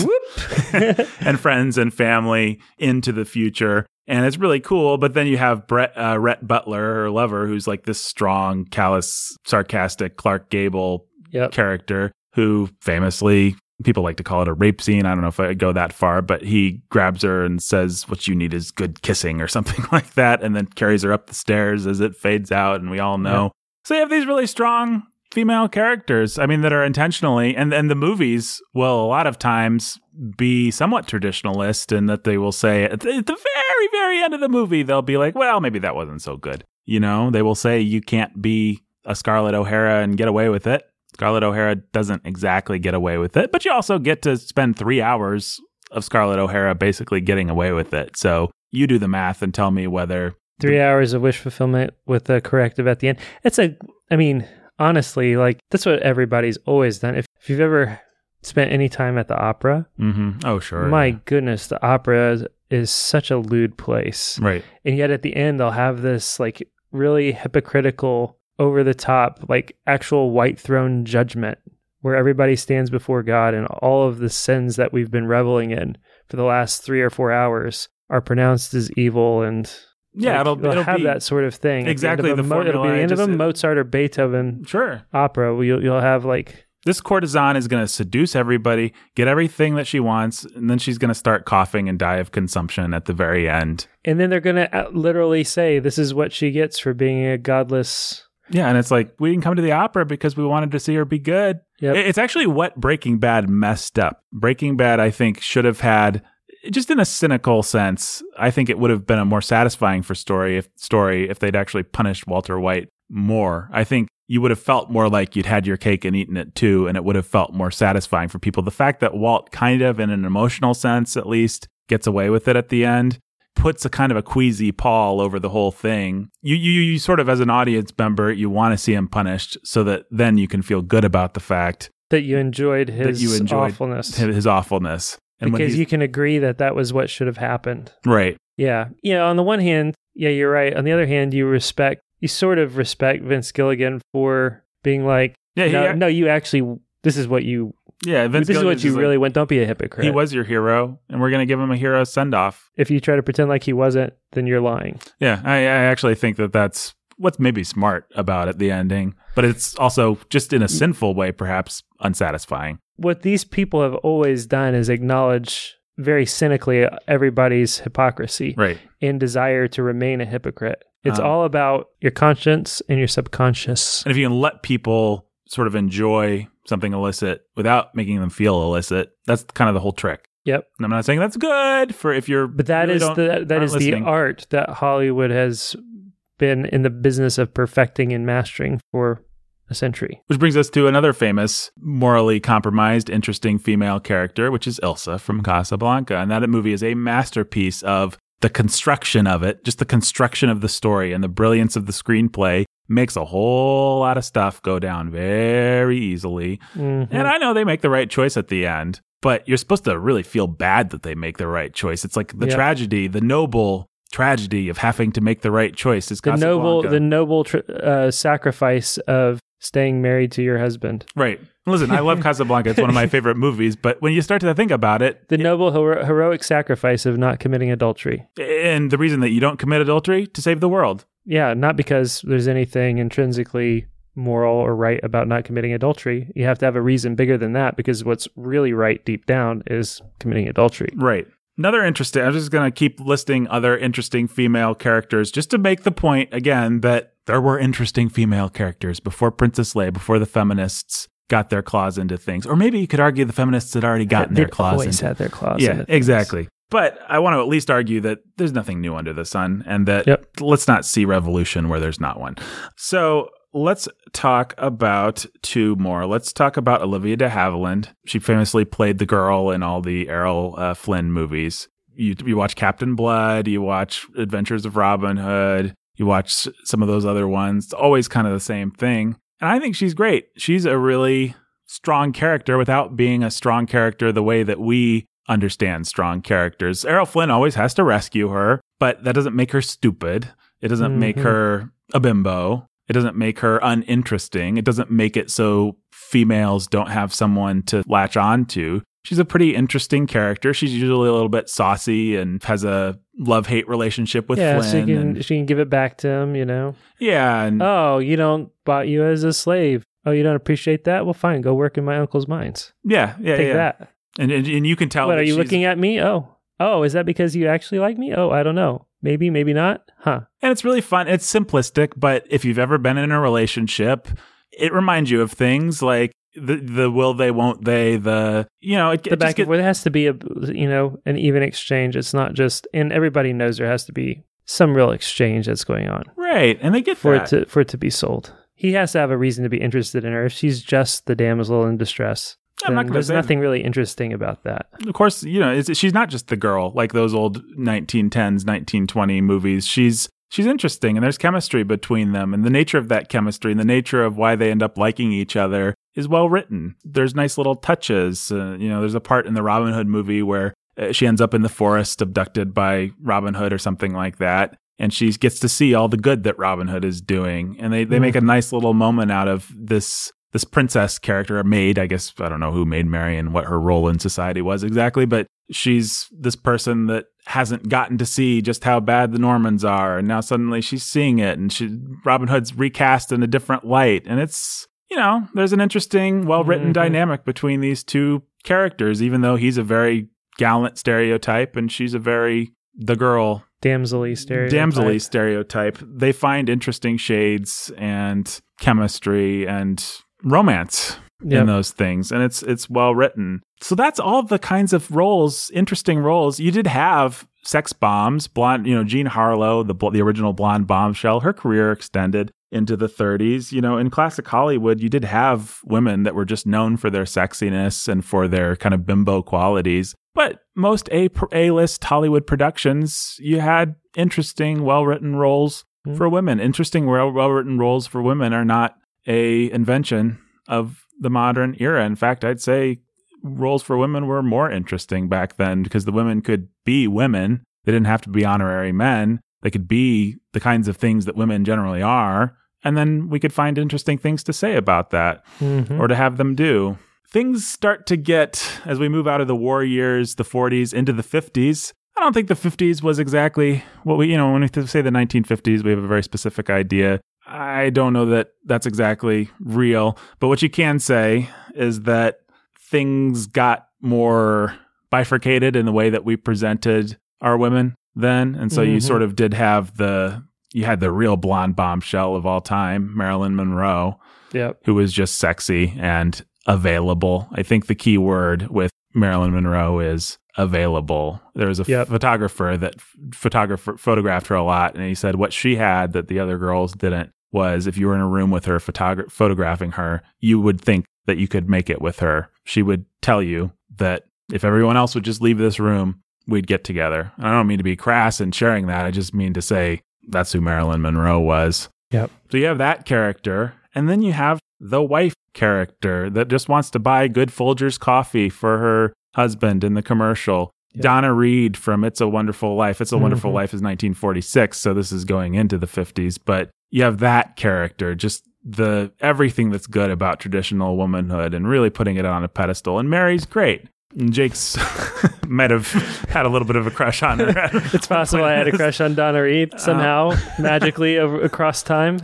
*laughs* and friends and family into the future and it's really cool. But then you have Brett uh, Rhett Butler, her lover, who's like this strong, callous, sarcastic Clark Gable yep. character who famously people like to call it a rape scene. I don't know if I go that far, but he grabs her and says, What you need is good kissing or something like that, and then carries her up the stairs as it fades out, and we all know. So you have these really strong female characters. I mean, that are intentionally and and the movies will a lot of times be somewhat traditionalist in that they will say at the, at the very very end of the movie they'll be like, well, maybe that wasn't so good. You know, they will say you can't be a Scarlett O'Hara and get away with it. Scarlett O'Hara doesn't exactly get away with it, but you also get to spend three hours of Scarlett O'Hara basically getting away with it. So you do the math and tell me whether three hours of wish fulfillment with a corrective at the end. It's a, I mean, honestly, like that's what everybody's always done. If, if you've ever spent any time at the opera, mm-hmm. oh sure, my yeah. goodness, the opera is, is such a lewd place, right? And yet at the end, they'll have this like really hypocritical, over the top, like actual white throne judgment where everybody stands before God and all of the sins that we've been reveling in for the last three or four hours are pronounced as evil and yeah, like, it'll, it'll have be that sort of thing. Exactly, the, the Mo- it'll be the end of a Mozart or Beethoven sure opera. You'll you'll have like this courtesan is going to seduce everybody, get everything that she wants, and then she's going to start coughing and die of consumption at the very end. And then they're going to uh, literally say, "This is what she gets for being a godless." Yeah, and it's like we didn't come to the opera because we wanted to see her be good. Yep. It's actually what Breaking Bad messed up. Breaking Bad, I think, should have had just in a cynical sense, I think it would have been a more satisfying for story if story if they'd actually punished Walter White more. I think you would have felt more like you'd had your cake and eaten it too, and it would have felt more satisfying for people. The fact that Walt, kind of in an emotional sense at least, gets away with it at the end puts a kind of a queasy pall over the whole thing. You, you, you sort of, as an audience member, you want to see him punished so that then you can feel good about the fact that you enjoyed his you enjoyed awfulness. his awfulness. And because you can agree that that was what should have happened. right, Yeah. Yeah. On the one hand, yeah, you're right. On the other hand, you respect, you sort of respect Vince Gilligan for being like, yeah, he, no, no, you actually, this is what you, yeah. Vince this is what you just like, really want. Don't be a hypocrite. He was your hero, and we're gonna give him a hero send off. If you try to pretend like he wasn't, then you're lying. Yeah, I, I actually think that that's what's maybe smart about it, the ending, but it's also just in a sinful way, perhaps unsatisfying. What these people have always done is acknowledge very cynically everybody's hypocrisy Right. and desire to remain a hypocrite. It's Um, all about your conscience and your subconscious. And if you can let people sort of enjoy something illicit without making them feel illicit, that's kind of the whole trick. Yep. And I'm not saying that's good for if you're, But that really is the that is listening. the art that Hollywood has been in the business of perfecting and mastering for a century. Which brings us to another famous, morally compromised, interesting female character, which is Ilsa from Casablanca. And that movie is a masterpiece of the construction of it, just the construction of the story and the brilliance of the screenplay makes a whole lot of stuff go down very easily. Mhm. And I know they make the right choice at the end, but you're supposed to really feel bad that they make the right choice. It's like the Yeah. tragedy, the noble tragedy of having to make the right choice is the noble the noble tr- uh, sacrifice of staying married to your husband. Right. Listen, I love *laughs* Casablanca. It's one of my favorite movies. But when you start to think about it, The noble hero- heroic sacrifice of not committing adultery. and the reason that you don't commit adultery to save the world. Yeah, not because there's anything intrinsically moral or right about not committing adultery. You have to have a reason bigger than that because what's really right deep down is committing adultery. Right. Another interesting, I'm just going to keep listing other interesting female characters just to make the point again that there were interesting female characters before Princess Leia, before the feminists got their claws into things. Or maybe you could argue the feminists had already gotten their claws always into had their claws. yeah, things. exactly. But I want to at least argue that there's nothing new under the sun and that Yep. let's not see revolution where there's not one. So let's talk about two more. Let's talk about Olivia de Havilland. She famously played the girl in all the Errol uh, Flynn movies. You, you watch Captain Blood, you watch Adventures of Robin Hood, you watch some of those other ones. It's always kind of the same thing. And I think she's great. She's a really strong character without being a strong character the way that we understand strong characters. Errol Flynn always has to rescue her, but that doesn't make her stupid. It doesn't make Mhm. her a bimbo. It doesn't make her uninteresting. It doesn't make it so females don't have someone to latch on to. She's a pretty interesting character. She's usually a little bit saucy and has a love hate relationship with yeah, she can and- she can give it back to him, you know. yeah, and Oh, you don't bought you as a slave. Oh, you don't appreciate that? Well, fine, go work in my uncle's mines. yeah, yeah, Take yeah. that. And, and and you can tell. what are you looking at me? Oh, oh, is that because you actually like me? Oh, I don't know. Maybe, maybe not. Huh? And it's really fun. It's simplistic, but if you've ever been in a relationship, it reminds you of things like the the will they, won't they, the you know, it, the it back get. There has to be a you know an even exchange. It's not just, and everybody knows there has to be some real exchange that's going on right, and they get for that. it to for it to be sold. He has to have a reason to be interested in her. If she's just the damsel in distress, I'm not there's nothing really interesting about that. of course, you know, it's, she's not just the girl like those old 1910s, 1920 movies. She's she's interesting, and there's chemistry between them, and the nature of that chemistry and the nature of why they end up liking each other is well written. There's nice little touches. Uh, you know, there's a part in the Robin Hood movie where uh, she ends up in the forest, abducted by Robin Hood or something like that. And she gets to see all the good that Robin Hood is doing, and they, they make a nice little moment out of this this princess character, a maid. I guess I don't know who Maid Marian, what her role in society was exactly, but she's this person that hasn't gotten to see just how bad the Normans are, and now suddenly she's seeing it, and she Robin Hood's recast in a different light, and it's you know there's an interesting, well written Mhm. dynamic between these two characters, even though he's a very gallant stereotype and she's a very the girl Damselly stereotype. damselly stereotype. They find interesting shades and chemistry and romance. Yep. in those things and it's it's well written. So that's all the kinds of roles, interesting roles. You did have sex bombs, blonde, you know, Jean Harlow, the the original blonde bombshell, her career extended into the 30s. You know, in classic Hollywood, you did have women that were just known for their sexiness and for their kind of bimbo qualities. But most A A-list Hollywood productions, you had interesting, well-written roles Mhm. for women. Interesting, well-written roles for women are not a invention of the modern era. In fact, I'd say roles for women were more interesting back then because the women could be women. They didn't have to be honorary men. They could be the kinds of things that women generally are. And then we could find interesting things to say about that Mhm. or to have them do. Things start to get, as we move out of the war years, the 40s, into the 50s. I don't think the 50s was exactly what we, you know, when we say the 1950s, we have a very specific idea. I don't know that that's exactly real. But what you can say is that things got more bifurcated in the way that we presented our women then. And so you Mhm. sort of did have the, you had the real blonde bombshell of all time, Marilyn Monroe Yep. who was just sexy and available. I think the key word with Marilyn Monroe is available. There was a Yep. photographer that photographer photographed her a lot, and he said what she had that the other girls didn't was if you were in a room with her photogra- photographing her, you would think that you could make it with her. She would tell you that if everyone else would just leave this room, we'd get together. And I don't mean to be crass in sharing that. I just mean to say that's who Marilyn Monroe was. Yep. So you have that character, and then you have the wife character that just wants to buy good Folgers coffee for her husband in the commercial. Yep. Donna Reed from It's a Wonderful Life. It's a Wonderful Mhm. Life is 1946, so this is going into the 50s, but you have that character, just the everything that's good about traditional womanhood and really putting it on a pedestal. And Mary's great. And Jake's *laughs* might have had a little bit of a crush on her. *laughs* It's possible I had a crush on Donna Reed *laughs* somehow, magically over, across time.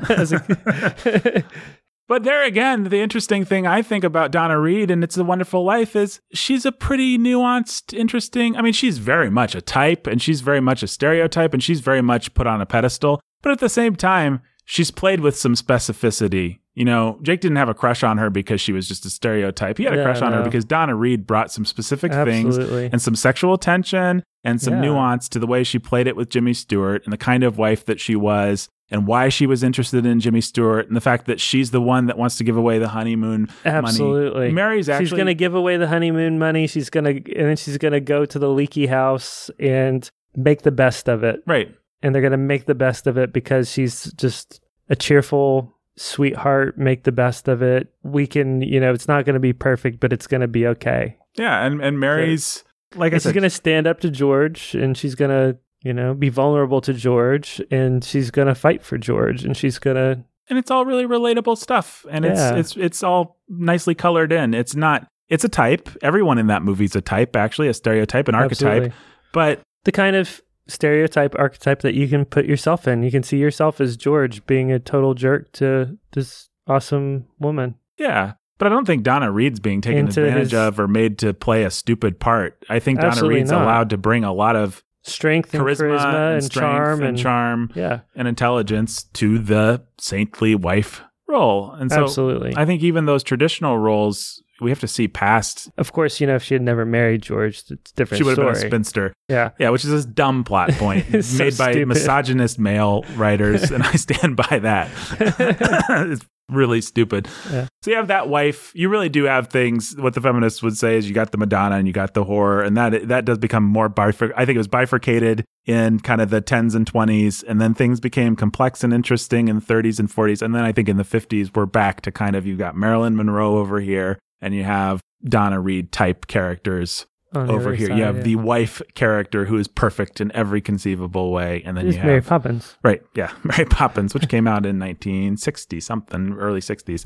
But there again, the interesting thing I think about Donna Reed and It's a Wonderful Life is she's a pretty nuanced, interesting. I mean, she's very much a type and she's very much a stereotype and she's very much put on a pedestal. But at the same time, she's played with some specificity. You know, Jake didn't have a crush on her because she was just a stereotype. He had a crush on her because Donna Reed brought some specific things and some sexual tension and some Yeah. nuance to the way she played it with Jimmy Stewart and the kind of wife that she was and why she was interested in Jimmy Stewart and the fact that she's the one that wants to give away the honeymoon Absolutely. money. Mary's actually she's going to give away the honeymoon money. She's going to, and then she's going to go to the leaky house and make the best of it. right. And they're going to make the best of it because she's just a cheerful sweetheart. Make the best of it. We can, you know, it's not going to be perfect, but it's going to be okay. Yeah, and and Mary's like I And she's going to stand up to George and she's going to, you know, be vulnerable to George and she's going to fight for George and she's going to, and it's all really relatable stuff and Yeah. it's it's it's all nicely colored in. It's not it's a type. Everyone in that movie's a type, actually, a stereotype, an archetype. Absolutely. But the kind of stereotype archetype that you can put yourself in. You can see yourself as George being a total jerk to this awesome woman. Yeah. But I don't think Donna Reed's being taken Into advantage his- of or made to play a stupid part. I think Donna Reed's not. allowed to bring a lot of Strength and charisma, charisma, and, and, charm and, and, charm yeah, and intelligence to the saintly wife role. And so absolutely. I think even those traditional roles, we have to see past. of course, you know if she had never married George, it's a different She would have been a spinster. yeah, Yeah, which is this dumb plot *laughs* point so made by stupid. misogynist male writers, and I *laughs* stand by that. *laughs* it's really stupid. Yeah. So you have that wife. You really do have things. What the feminists would say is you got the Madonna and you got the horror, and that that does become more bifurcated. I think it was bifurcated in kind of the tens and twenties, and then things became complex and interesting in the thirties and forties, and then I think in the fifties we're back to kind of you got Marilyn Monroe over here, and you have Donna Reed type characters over here. side, you have yeah. the wife character who is perfect in every conceivable way, and then you have Mary Poppins. right, yeah, *laughs* Mary Poppins, which came out in 1960 something, early 60s.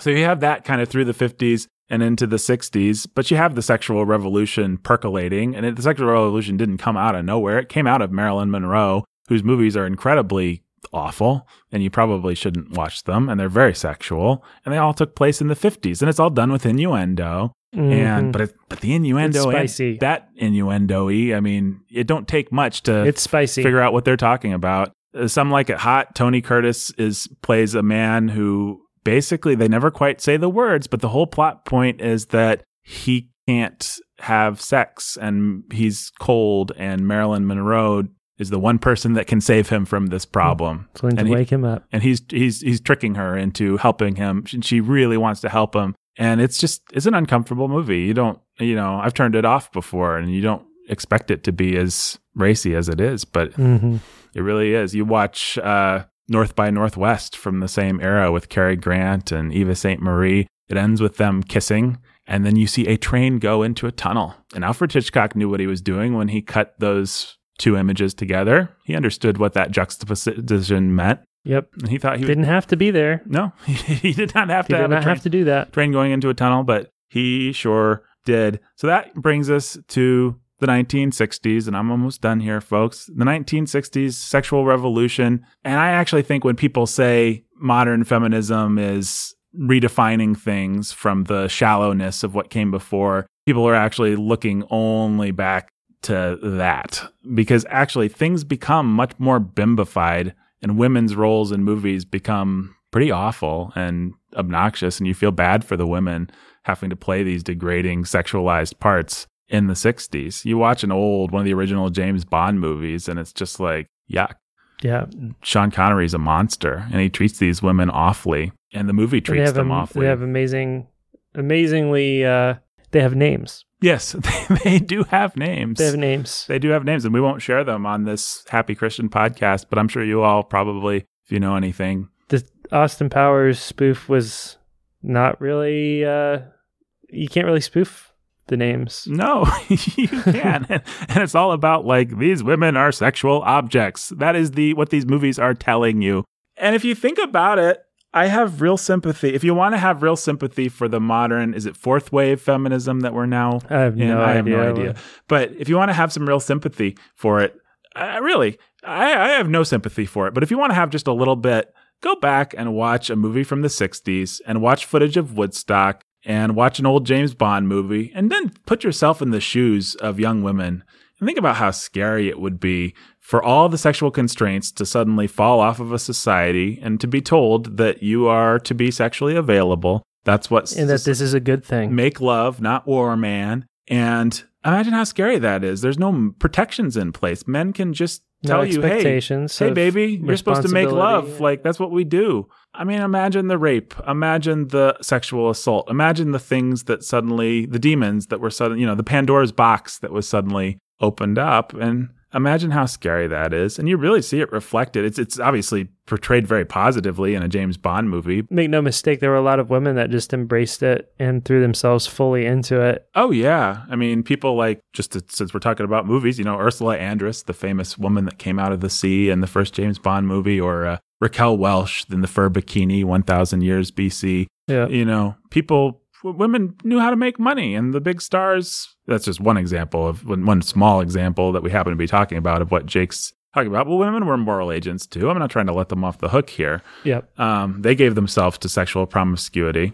So you have that kind of through the 50s and into the 60s, but you have the sexual revolution percolating, and it, the sexual revolution didn't come out of nowhere. It came out of Marilyn Monroe, whose movies are incredibly awful and you probably shouldn't watch them and they're very sexual and they all took place in the 50s and it's all done with innuendo and Mhm. but it, but the innuendo and spicy. that innuendo I mean it don't take much to it's spicy. figure out what they're talking about. Uh, Some like it hot. Tony Curtis is plays a man who basically they never quite say the words, but the whole plot point is that he can't have sex and he's cold and Marilyn Monroe is the one person that can save him from this problem. It's going to And he- wake him up. And he's he's he's tricking her into helping him. She- She really wants to help him. And it's just it's an uncomfortable movie. You don't you know, I've turned it off before and you don't expect it to be as racy as it is, but hmm it really is. You watch uh, North by Northwest from the same era with Cary Grant and Eva St. Marie. It ends with them kissing, and then you see a train go into a tunnel. And Alfred Hitchcock knew what he was doing when he cut those two images together. He understood what that juxtaposition meant, Yep. and he thought he. Didn't have to be there. No, *laughs* he did not have He to did have not train have to do that. train going into a tunnel, but he sure did. So that brings us to the 1960s, and I'm almost done here, folks. The 1960s sexual revolution. And I actually think when people say modern feminism is redefining things from the shallowness of what came before, people are actually looking only back to that because actually things become much more bimbified and women's roles in movies become pretty awful and obnoxious and you feel bad for the women having to play these degrading sexualized parts in the 60s. You watch an old one of the original James Bond movies and it's just like yuck. Yeah. Sean Connery's a monster and he treats these women awfully and the movie treats them am- awfully. they have amazing, amazingly, uh, they have names. yes, *laughs* they, do have names. They have names. They do have names, and we won't share them on this Happy Christian podcast, but I'm sure you all probably, if you know anything. the Austin Powers spoof was not really uh you can't really spoof the names. No, *laughs* you can. *laughs* and it's all about like these women are sexual objects. That is the what these movies are telling you. And if you think about it, I have real sympathy. If you want to have real sympathy for the modern, is it fourth wave feminism that we're now I have in? no I have idea. no idea. But if you want to have some real sympathy for it, I, really, I, I have no sympathy for it. But if you want to have just a little bit, go back and watch a movie from the 60s and watch footage of Woodstock and watch an old James Bond movie and then put yourself in the shoes of young women and think about how scary it would be for all the sexual constraints to suddenly fall off of a society and to be told that you are to be sexually available. That's what And that this is a good thing. make love, not war, man. And imagine how scary that is. There's no protections in place. Men can just no tell you, hey, hey, baby, you're supposed to make love. Like that's what we do. I mean, imagine the rape. Imagine the sexual assault. Imagine the things that suddenly, the demons that were suddenly, you know, the Pandora's box that was suddenly opened up. And imagine how scary that is. And you really see it reflected. It's it's obviously portrayed very positively in a James Bond movie. Make no mistake, there were a lot of women that just embraced it and threw themselves fully into it. Oh yeah, I mean, people like just to, since we're talking about movies, you know, Ursula Andress, the famous woman that came out of the sea in the first James Bond movie, or uh, Raquel Welch in the fur bikini, one thousand years BC. Yeah. You know, people, women knew how to make money, and the big stars. That's just one example of one, one small example that we happen to be talking about of what Jake's talking about. Well, women were moral agents too. I'm not trying to let them off the hook here Yep. um, they gave themselves to sexual promiscuity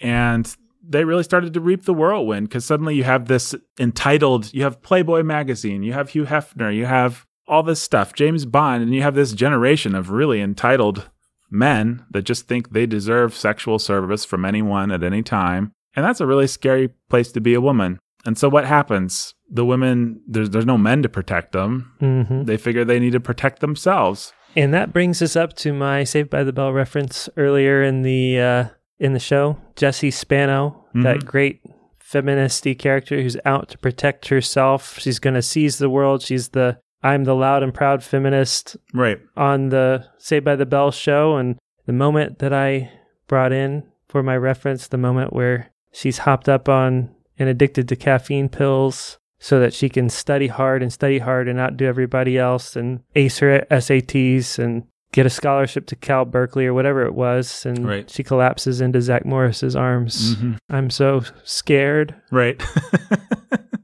and they really started to reap the whirlwind because suddenly you have this entitled you have playboy magazine you have hugh hefner you have all this stuff james bond and you have this generation of really entitled men that just think they deserve sexual service from anyone at any time and that's a really scary place to be a woman and so what happens the women there's, there's no men to protect them hmm they figure they need to protect themselves And that brings us up to my Saved by the Bell reference earlier in the uh, in the show. Jessie Spano, that Mhm. great feministy character who's out to protect herself. She's going to seize the world. She's the I'm the loud and proud feminist right on the Saved by the Bell show. And the moment that I brought in for my reference, the moment where she's hopped up on and addicted to caffeine pills so that she can study hard and study hard and outdo everybody else and ace her SATs and get a scholarship to Cal Berkeley or whatever it was. And Right. she collapses into Zach Morris's arms. Mhm. I'm so scared. Right. *laughs*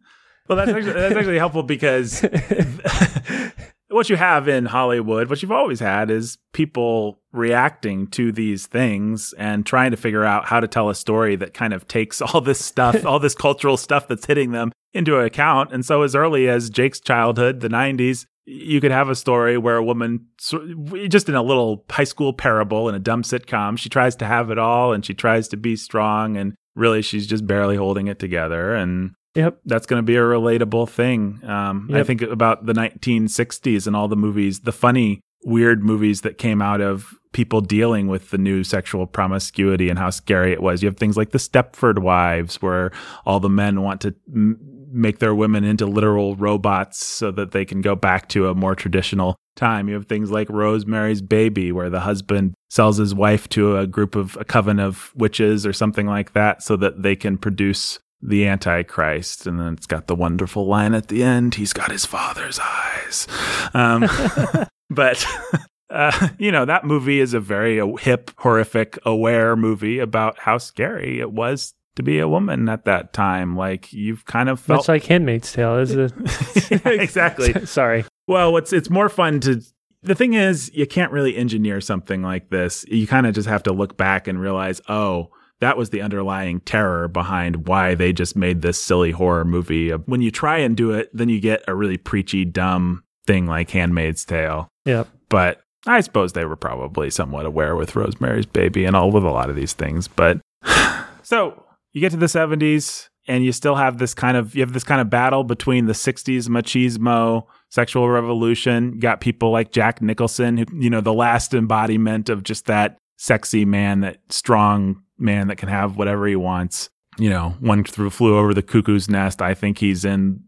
well, that's actually, that's actually helpful because *laughs* what you have in Hollywood, what you've always had, is people reacting to these things and trying to figure out how to tell a story that kind of takes all this stuff, *laughs* all this cultural stuff that's hitting them into account. And so, as early as Jake's childhood, the 90s, you could have a story where a woman, just in a little high school parable in a dumb sitcom, she tries to have it all and she tries to be strong. And really, she's just barely holding it together. And Yep. That's going to be a relatable thing. Um, I think about the 1960s and all the movies, the funny, weird movies that came out of people dealing with the new sexual promiscuity and how scary it was. You have things like the Stepford Wives, where all the men want to m- make their women into literal robots so that they can go back to a more traditional time. You have things like Rosemary's Baby, where the husband sells his wife to a group of a coven of witches or something like that so that they can produce the Antichrist. And then it's got the wonderful line at the end he's got his father's eyes. Um, *laughs* but. Uh, you know, that movie is a very uh, hip, horrific, aware movie about how scary it was to be a woman at that time. Like you've kind of felt Much like Handmaid's Tale is a *laughs* exactly. *laughs* Sorry. Well, it's it's more fun to. The thing is, you can't really engineer something like this. You kind of just have to look back and realize, oh, that was the underlying terror behind why they just made this silly horror movie. When you try and do it, then you get a really preachy, dumb thing like Handmaid's Tale. Yep. But I suppose they were probably somewhat aware with Rosemary's Baby and all with a lot of these things. But *sighs* so you get to the 70s and you still have this kind of you have this kind of battle between the 60s machismo sexual revolution you got people like jack nicholson who you know the last embodiment of just that sexy man that strong man that can have whatever he wants. You know one through flew over the cuckoo's nest. I think he's in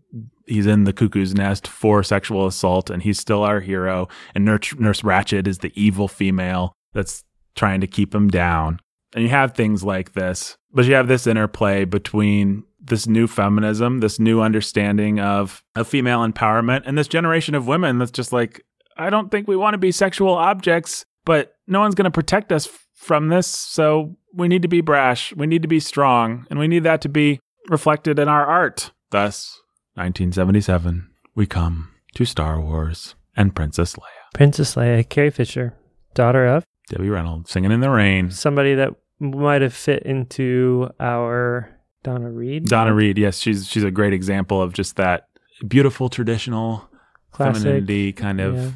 he's in the cuckoo's nest for sexual assault and he's still our hero. And nurse, nurse Ratched is the evil female that's trying to keep him down. And you have things like this but you have this interplay between this new feminism this new understanding of of female empowerment and this generation of women that's just like i don't think we want to be sexual objects but no one's going to protect us from this so we need to be brash we need to be strong and we need that to be reflected in our art thus 1977 we come to star wars and princess leia Princess Leia, Carrie Fisher, daughter of debbie reynolds singing in the rain somebody that might have fit into our Donna Reed. Donna Reed, yes, she's she's a great example of just that beautiful traditional Classic. femininity kind of yeah.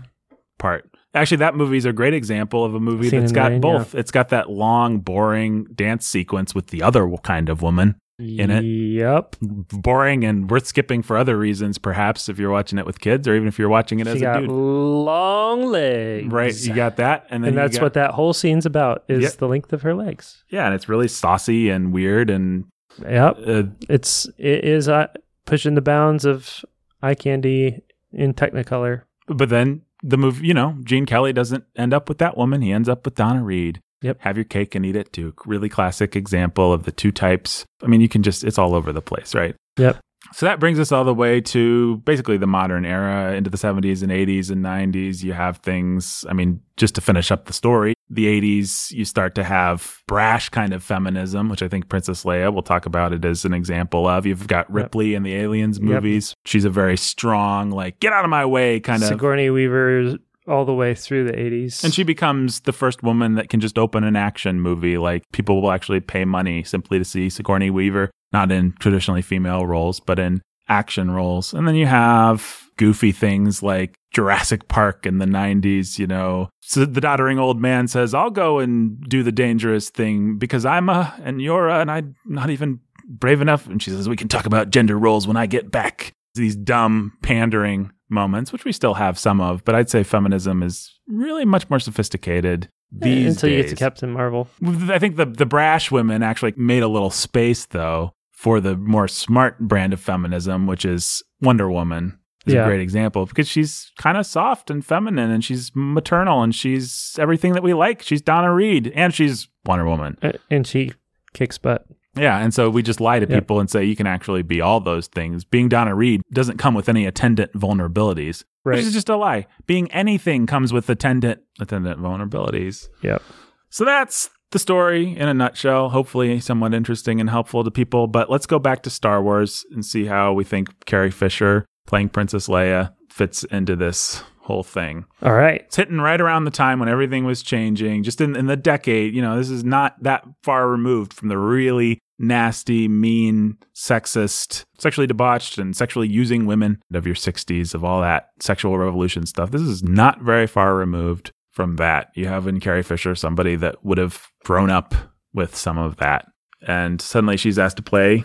part. Actually, that movie is a great example of a movie Scene that's got Rain, both. It's got that long, boring dance sequence with the other kind of woman. In it. Yep. Boring and worth skipping for other reasons, perhaps if you're watching it with kids or even if you're watching it as She a dude. long legs. Right, you got that, and then and that's got- what that whole scene's about is Yep. the length of her legs. Yeah, and it's really saucy and weird, and Yep. uh, It's it is uh, pushing the bounds of eye candy in Technicolor. But then the movie, you know, Gene Kelly doesn't end up with that woman. He ends up with Donna Reed. Yep. Have your cake and eat it too. Really classic example of the two types. I mean, you can just, it's all over the place, right? Yep. So that brings us all the way to basically the modern era into the 70s and 80s and 90s. You have things, I mean, just to finish up the story, the 80s, you start to have brash kind of feminism, which I think Princess Leia, we'll talk about it as an example of. You've got Ripley in the Aliens Yep. movies. She's a very strong, like, get out of my way kind of. Sigourney Weaver all the way through the 80s. And she becomes the first woman that can just open an action movie. Like people will actually pay money simply to see Sigourney Weaver, not in traditionally female roles, but in action roles. And then you have goofy things like Jurassic Park in the 90s, you know. So the doddering old man says, I'll go and do the dangerous thing because I'm a, and you're a, and I'm not even brave enough. And she says, We can talk about gender roles when I get back. These dumb pandering moments, which we still have some of, but I'd say feminism is really much more sophisticated these until you get to. Captain Marvel. I think the the brash women actually made a little space though for the more smart brand of feminism, which is Wonder Woman. Is Yeah. a great example because she's kind of soft and feminine and she's maternal and she's everything that we like. She's Donna Reed and she's Wonder Woman. And she kicks butt. Yeah, and so we just lie to Yep. people and say you can actually be all those things. Being Donna Reed doesn't come with any attendant vulnerabilities, Right. which is just a lie. Being anything comes with attendant attendant vulnerabilities. Yep. So that's the story in a nutshell. Hopefully, somewhat interesting and helpful to people. But let's go back to Star Wars and see how we think Carrie Fisher playing Princess Leia fits into this whole thing. All right. It's hitting right around the time when everything was changing, just in, in the decade. You know, this is not that far removed from the really nasty, mean, sexist, sexually debauched, and sexually using women of your 60s, of all that sexual revolution stuff. This is not very far removed from that. You have in Carrie Fisher somebody that would have grown up with some of that. And suddenly she's asked to play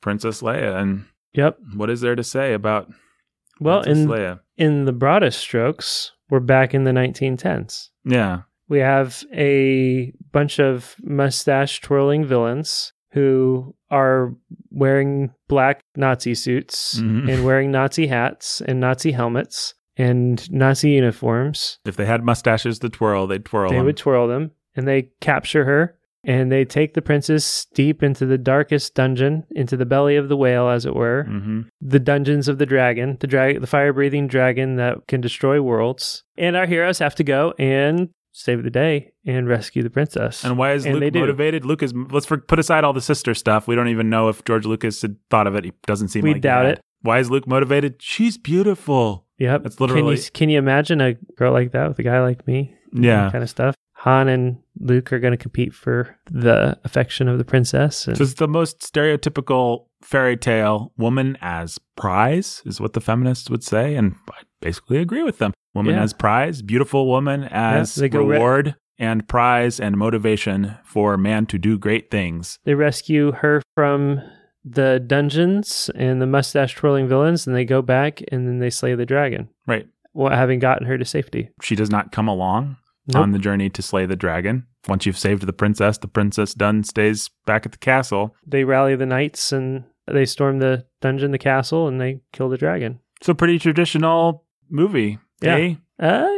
Princess Leia. And Yep. what is there to say about Well, Princess in Leia? in the broadest strokes, we're back in the 1910s. Yeah. We have a bunch of mustache twirling villains who are wearing black Nazi suits Mhm. and wearing Nazi hats and Nazi helmets and Nazi uniforms. If they had mustaches to twirl, they'd twirl They them. would twirl them and they capture her and they take the princess deep into the darkest dungeon, into the belly of the whale, as it were, hmm the dungeons of the dragon, the drag, the fire-breathing dragon that can destroy worlds. And our heroes have to go and save the day and rescue the princess. And why is And Luke do. motivated? Luke is. Let's for, put aside all the sister stuff. We don't even know if George Lucas had thought of it. He doesn't seem We like doubt it. Why is Luke motivated? She's beautiful. yep, That's literally- Can you, can you imagine a girl like that with a guy like me? Yeah. kind of stuff. Han and Luke are going to compete for the affection of the princess. And So it's the most stereotypical fairy tale woman as prize is what the feminists would say, and I basically agree with them. Woman Yeah. as prize, beautiful woman as they go re- reward and prize and motivation for man to do great things. they rescue her from the dungeons and the mustache twirling villains, and they go back and then they slay the dragon, Right. well, having gotten her to safety. She does not come along Nope. on the journey to slay the dragon. Once you've saved the princess, the princess done stays back at the castle. they rally the knights and they storm the dungeon, the castle, and they kill the dragon. It's a pretty traditional movie. Yeah. eh? Uh,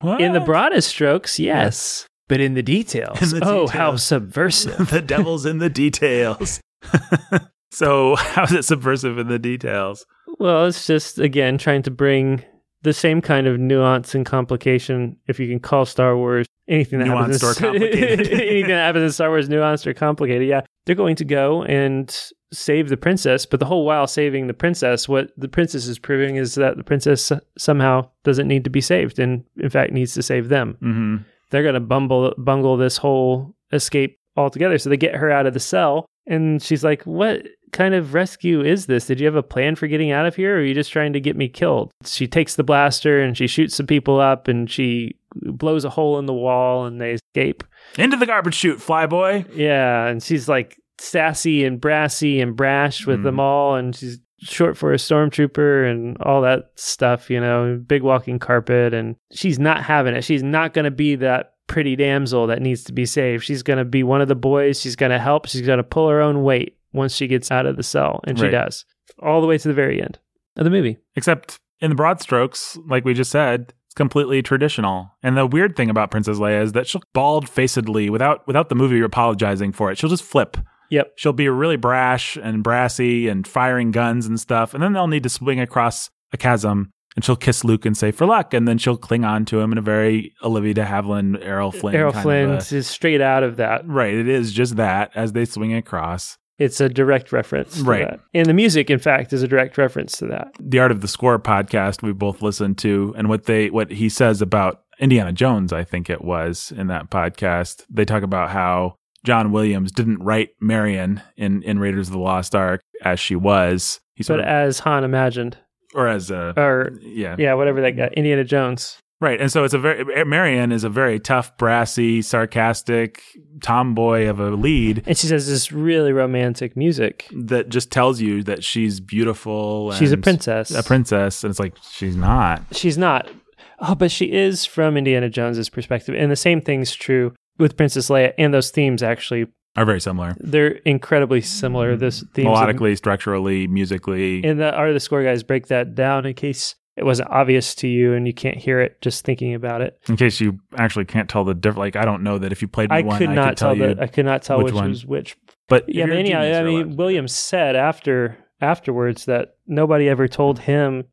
What? in the broadest strokes, yes. But in the *laughs* details, In the oh, how subversive. *laughs* the devil's in the details. *laughs* so, how is it subversive in the details? well, it's just, again, trying to bring the same kind of nuance and complication, if you can call Star Wars anything that happens Nuanced in, or complicated. anything that happens in Star Wars nuanced or complicated. Yeah, they're going to go and save the princess, but the whole while saving the princess, what the princess is proving is that the princess somehow doesn't need to be saved, and in fact needs to save them. hmm they're going to bumble bungle this whole escape altogether. So they get her out of the cell, and she's like, "What kind of rescue is this? Did you have a plan for getting out of here, or are you just trying to get me killed?" She takes the blaster and she shoots some people up, and she blows a hole in the wall, and they escape. Into the garbage chute, flyboy. Yeah, and she's like sassy and brassy and brash with Mm. them all, and she's short for a stormtrooper and all that stuff, you know, big walking carpet. And she's not having it. She's not going to be that pretty damsel that needs to be saved. She's going to be one of the boys. She's going to help. She's going to pull her own weight once she gets out of the cell. And she Right. does all the way to the very end of the movie. Except in the broad strokes, like we just said, it's completely traditional. And the weird thing about Princess Leia is that she'll bald facedly, without without the movie apologizing for it, she'll just flip. Yep. She'll be really brash and brassy and firing guns and stuff, and then they'll need to swing across a chasm. And she'll kiss Luke and say "for luck," and then she'll cling on to him in a very Olivia de Havilland, Errol Flynn. Errol Flynn a- is straight out of that. right, it is just that as they swing across. It's a direct reference. To Right. that. And the music, in fact, is a direct reference to that. the Art of the Score podcast we both listened to, and what they what he says about Indiana Jones, I think it was in that podcast. They talk about how John Williams didn't write Marion in in Raiders of the Lost Ark as she was. He sort But of, as Han imagined, or as a or yeah. yeah, whatever that guy, Indiana Jones. right. And so it's a very eh, Marion is a very tough, brassy, sarcastic tomboy of a lead And she says this really romantic music. that just tells you that she's beautiful. She's a princess. A princess, and it's like she's not. She's not. Oh, but she is from Indiana Jones's perspective. And the same thing's true with Princess Leia. And those themes actually, Are very similar. they're incredibly similar. This themes of- melodically, structurally, musically. and the art of the score guys break that down in case it wasn't obvious to you and you can't hear it just thinking about it. in case you actually can't tell the difference, like I don't know that if you played I one, could I not could tell, tell you. that. I could not tell which which, was which. but Yeah, but you're a anyhow, I mean. Williams said after afterwards that nobody ever told him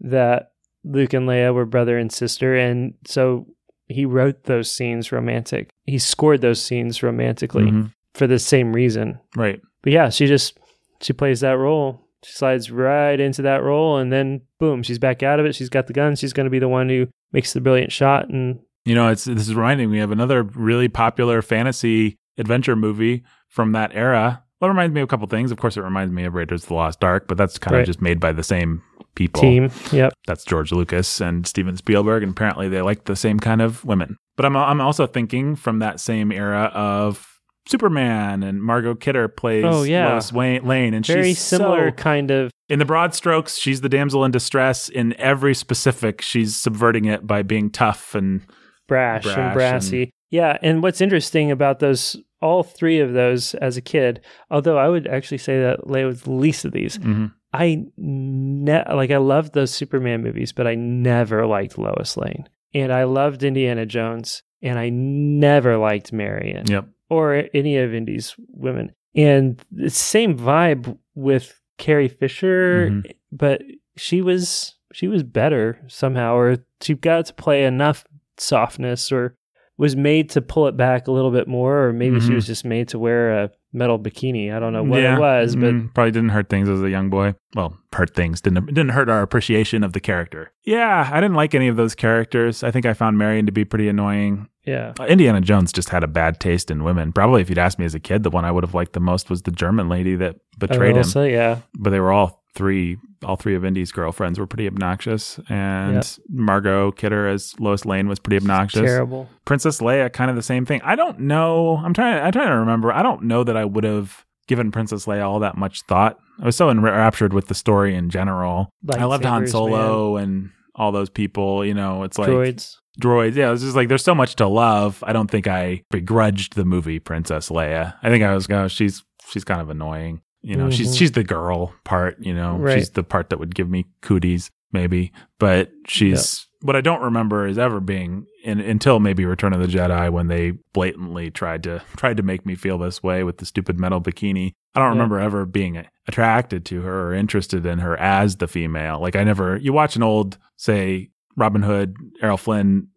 that Luke and Leia were brother and sister, and so he wrote those scenes romantic. He scored those scenes romantically Mhm. for the same reason. right. But yeah, she just she plays that role She slides right into that role, and then boom, she's back out of it. She's got the gun. She's going to be the one who makes the brilliant shot. And You know, it's this is reminding me of another really popular fantasy adventure movie from that era. Well, it reminds me of a couple things. Of course, it reminds me of Raiders of the Lost Ark, but that's kind Right. of just made by the same people. team, yep, That's George Lucas and Steven Spielberg, and apparently they like the same kind of women. But I'm I'm also thinking from that same era of Superman and Margot Kidder plays Oh, yeah. Lois Wayne, Lane, and very she's similar so- kind of. in the broad strokes, she's the damsel in distress. In every specific, she's subverting it by being tough and brash, Brash and brassy. yeah, and what's interesting about those, all three of those as a kid, although I would actually say that Leia was the least of these. mhm. I ne- like I loved those Superman movies, but I never liked Lois Lane, and I loved Indiana Jones, and I never liked Marion yep. or any of Indy's women. And the same vibe with Carrie Fisher, Mhm. but she was she was better somehow, or she got to play enough softness, or was made to pull it back a little bit more, or maybe she Mhm. was just made to wear a metal bikini. I don't know what Yeah. it was, but Mhm. probably didn't hurt things as a young boy. Well, hurt things didn't didn't hurt our appreciation of the character. Yeah, I didn't like any of those characters. I think I found Marion to be pretty annoying. yeah, Uh, Indiana Jones just had a bad taste in women. Probably if you'd asked me as a kid, the one I would have liked the most was the German lady that betrayed him. Also, yeah, But they were all three. All three of Indy's girlfriends were pretty obnoxious, and Yep. Margot Kidder as Lois Lane was pretty obnoxious. terrible. Princess Leia, kind of the same thing. I don't know. I'm trying. I'm trying to remember. I don't know that I would have given Princess Leia all that much thought. I was so enraptured with the story in general. I loved Han Solo and all those people. You know, it's like droids. droids. Yeah, it's just like there's so much to love. I don't think I begrudged the movie Princess Leia. I think I was go. she's she's kind of annoying. You know, she's Mhm. she's the girl part. You know, Right. she's the part that would give me cooties maybe. But she's what I don't remember is ever being in, until maybe Return of the Jedi when they blatantly tried to tried to make me feel this way with the stupid metal bikini. I don't Yeah. remember ever being attracted to her or interested in her as the female. Like I never. You watch an old say Robin Hood, Errol Flynn,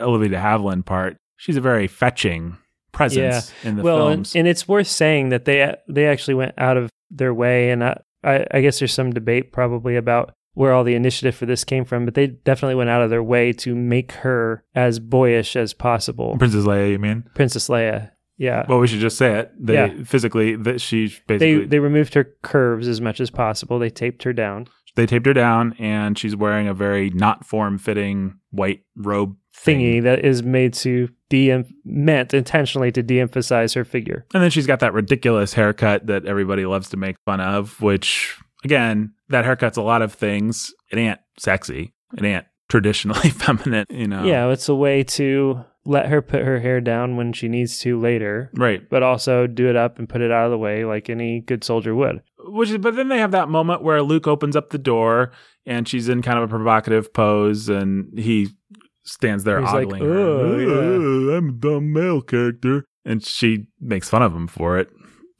Olivia de Havilland part. She's a very fetching presence in the well, and, films. and it's worth saying that they they actually went out of their way, and I, I, I guess there's some debate probably about where all the initiative for this came from, but they definitely went out of their way to make her as boyish as possible. Princess Leia, you mean? Princess Leia, yeah. Well, we should just say it. They Yeah. physically that she they basically they removed her curves as much as possible. They taped her down. they taped her down and she's wearing a very not form fitting white robe Thingy thing. that is made to de meant intentionally to de-emphasize her figure. And then she's got that ridiculous haircut that everybody loves to make fun of, which again, that haircut's a lot of things. It ain't sexy. It ain't traditionally *laughs* feminine, you know. Yeah, it's a way to let her put her hair down when she needs to later, Right. but also do it up and put it out of the way like any good soldier would. Which is, but then they have that moment where Luke opens up the door and she's in kind of a provocative pose and he stands there He's like, ogling her. "Ugh, yeah." I'm a dumb male character. And she makes fun of him for it.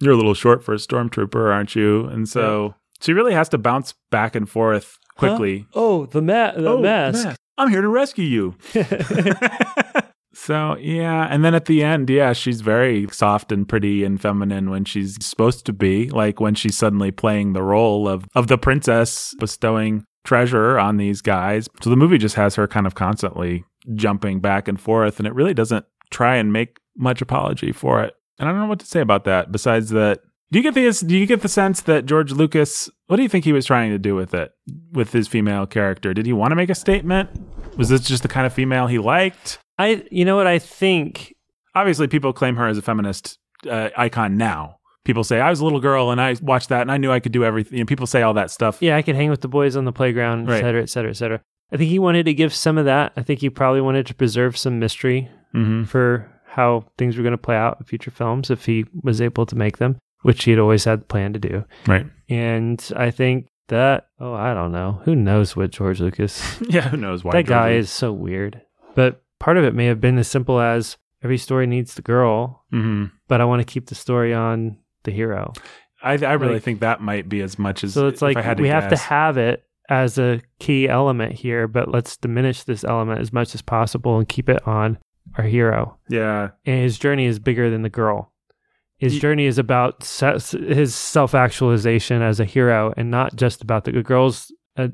You're a little short for a stormtrooper, aren't you? And so she really has to bounce back and forth quickly. Oh, the, ma- the Oh, mask. I'm here to rescue you. *laughs* *laughs* so yeah, and then at the end, yeah, she's very soft and pretty and feminine when she's supposed to be, like when she's suddenly playing the role of of the princess bestowing treasure on these guys. So the movie just has her kind of constantly jumping back and forth, and it really doesn't try and make much apology for it. And I don't know what to say about that. Besides that, do you get the do you get the sense that George Lucas? What do you think he was trying to do with it, with his female character? Did he want to make a statement? Was this just the kind of female he liked? I, you know what I think? Obviously, people claim her as a feminist uh, icon now. People say I was a little girl and I watched that and I knew I could do everything. You know, people say all that stuff. Yeah, I could hang with the boys on the playground, et Right. cetera, et cetera, et cetera. I think he wanted to give some of that. I think he probably wanted to preserve some mystery hmm for how things were going to play out in future films if he was able to make them, which he had always had planned to do. Right. And I think that, oh, I don't know. Who knows what George Lucas *laughs* Yeah. Who knows why that guy George is so weird. But part of it may have been as simple as every story needs the girl, hmm but I want to keep the story on the hero. I, I really Like- think that might be as much as So it's if like I had to we have to have it as a key element here, but let's diminish this element as much as possible and keep it on our hero. yeah. And his journey is bigger than the girl. His journey is about se- his self actualization as a hero, and not just about the girls. Uh,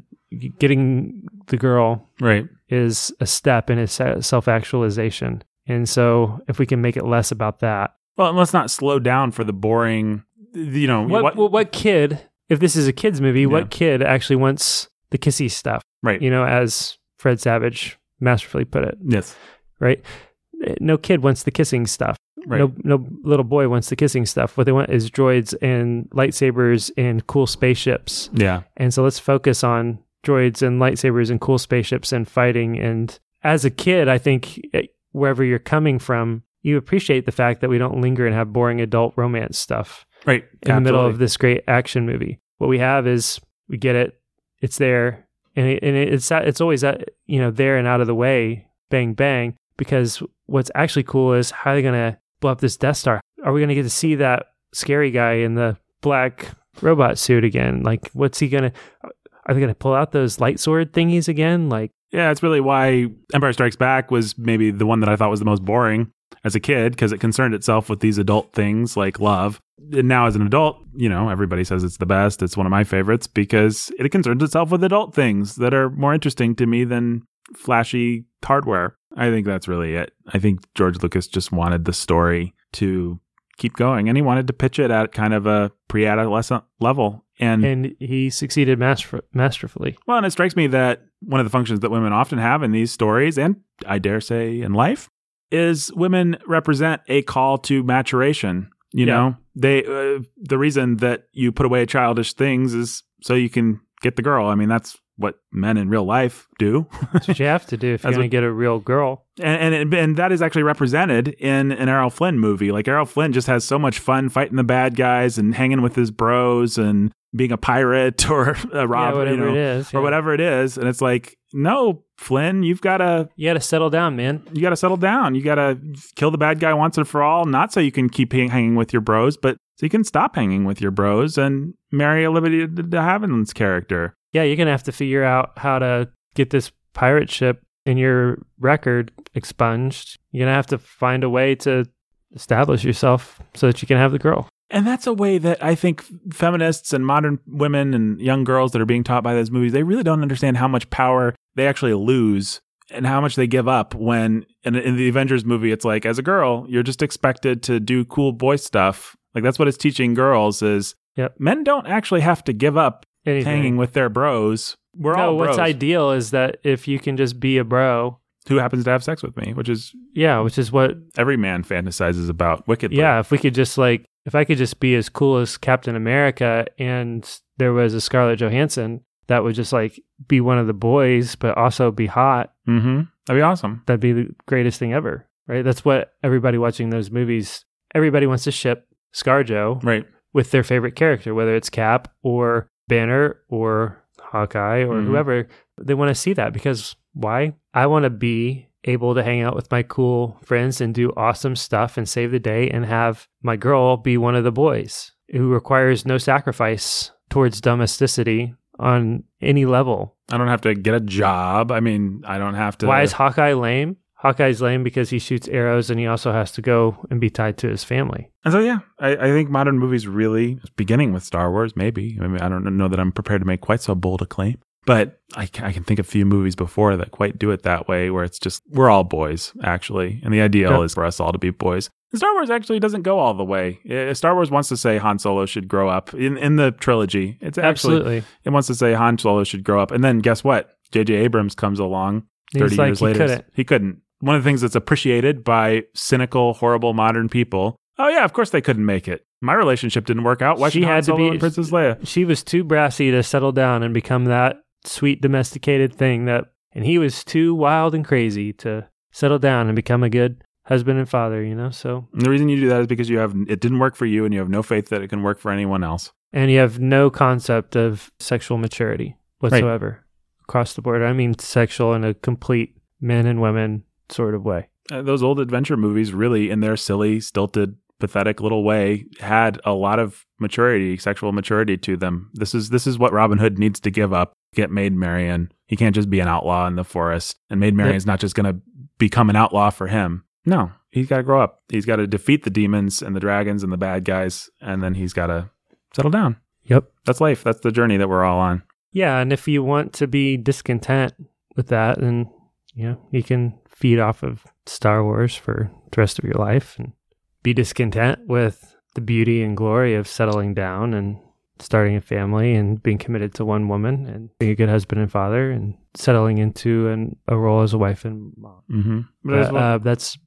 getting the girl Right. is a step in his self actualization, and so if we can make it less about that, Well, let's not slow down for the boring. You know what what, what kid? If this is a kids movie, Yeah. what kid actually wants the kissy stuff? Right. You know, as Fred Savage masterfully put it, Yes. right? No kid wants the kissing stuff. Right. No, no little boy wants the kissing stuff. What they want is droids and lightsabers and cool spaceships. Yeah. And so let's focus on droids and lightsabers and cool spaceships and fighting. And as a kid, I think eh, wherever you're coming from, you appreciate the fact that we don't linger and have boring adult romance stuff Right. in the middle of this great action movie. What we have is we get it, it's there, and it, and it's it's always uh, you know there and out of the way, bang bang. Because what's actually cool is how they're they gonna blow up this Death Star? Are we gonna get to see that scary guy in the black robot suit again? Like, what's he gonna? Are they gonna pull out those light sword thingies again? Like, Yeah, it's really why Empire Strikes Back was maybe the one that I thought was the most boring as a kid because it concerned itself with these adult things like love. And now, as an adult, you know, everybody says it's the best. It's one of my favorites because it concerns itself with adult things that are more interesting to me than flashy hardware. I think that's really it. I think George Lucas just wanted the story to keep going and he wanted to pitch it at kind of a pre adolescent level. And and he succeeded master- masterfully. well, and it strikes me that one of the functions that women often have in these stories, and I dare say in life, is women represent a call to maturation. You Yeah. know, they uh, the reason that you put away childish things is so you can get the girl. I mean, that's what men in real life do. That's what you have to do if *laughs* you're going to get a real girl. and, and and that is actually represented in an Errol Flynn movie. Like Errol Flynn just has so much fun fighting the bad guys and hanging with his bros and being a pirate *laughs* or a robber, yeah, you know, is, or whatever it is. And it's like, no, Flynn, you've got to You got to settle down, man. you got to settle down. You got to kill the bad guy once and for all. Not so you can keep hang- hanging with your bros, but so you can stop hanging with your bros and marry Olivia de de Havilland's character. Yeah, you're going to have to figure out how to get this pirate ship in your record expunged. You're going to have to find a way to establish yourself so that you can have the girl. And that's a way that I think feminists and modern women and young girls that are being taught by those movies, they really don't understand how much power they actually lose and how much they give up when in, in the Avengers movie, it's like, as a girl, you're just expected to do cool boy stuff. Like that's what it's teaching girls is Yep. men don't actually have to give up Anything. hanging with their bros. We're no, all what's ideal is that if you can just be a bro, Who happens to have sex with me, which is yeah, which is what, every man fantasizes about wickedly. yeah, if we could just like, if I could just be as cool as Captain America and there was a Scarlett Johansson that would just like be one of the boys, but also be hot, Mm-hmm. That'd be awesome. that'd be the greatest thing ever, right? That's what everybody watching those movies, everybody wants to ship ScarJo Right. with their favorite character, whether it's Cap or Banner or Hawkeye or Mhm. whoever. They want to see that because why? I want to be able to hang out with my cool friends and do awesome stuff and save the day and have my girl be one of the boys who requires no sacrifice towards domesticity on any level. I don't have to get a job. I mean, I don't have to. Why is Hawkeye lame? Hawkeye's lame because he shoots arrows and he also has to go and be tied to his family. And so, yeah, I, I think modern movies really, beginning with Star Wars, maybe. I mean, I don't know that I'm prepared to make quite so bold a claim, but I, I can think of a few movies before that quite do it that way, where it's just, we're all boys, actually. And the ideal Yeah. is for us all to be boys. And Star Wars actually doesn't go all the way. Star Wars wants to say Han Solo should grow up in, in the trilogy. It's actually, Absolutely. it wants to say Han Solo should grow up. And then guess what? J.J. Abrams comes along 30 He's like, years he later. couldn't. He couldn't. One of the things that's appreciated by cynical, horrible modern people. Oh yeah, of course they couldn't make it. My relationship didn't work out. Why She should Han had to Solo be- Princess Leia? she was too brassy to settle down and become that sweet domesticated thing that and he was too wild and crazy to settle down and become a good husband and father you know so And the reason you do that is because you have it didn't work for you, and you have no faith that it can work for anyone else. and you have no concept of sexual maturity whatsoever across the board i mean sexual in a complete men and women sort of way Uh, those old adventure movies, really, in their silly, stilted, pathetic little way, had a lot of maturity, sexual maturity to them. This is this is what Robin Hood needs to give up. Get Maid Marian. He can't just be an outlaw in the forest, and Maid Marian's not just going to become an outlaw for him. No, he's got to grow up. He's got to defeat the demons and the dragons and the bad guys, and then he's got to settle down. Yep. That's life. That's the journey that we're all on. Yeah, and if you want to be discontent with that, then you know you can feed off of Star Wars for the rest of your life and be discontent with the beauty and glory of settling down and starting a family and being committed to one woman and being a good husband and father and settling into an, a role as a wife and mom. Mm-hmm. But, uh, that's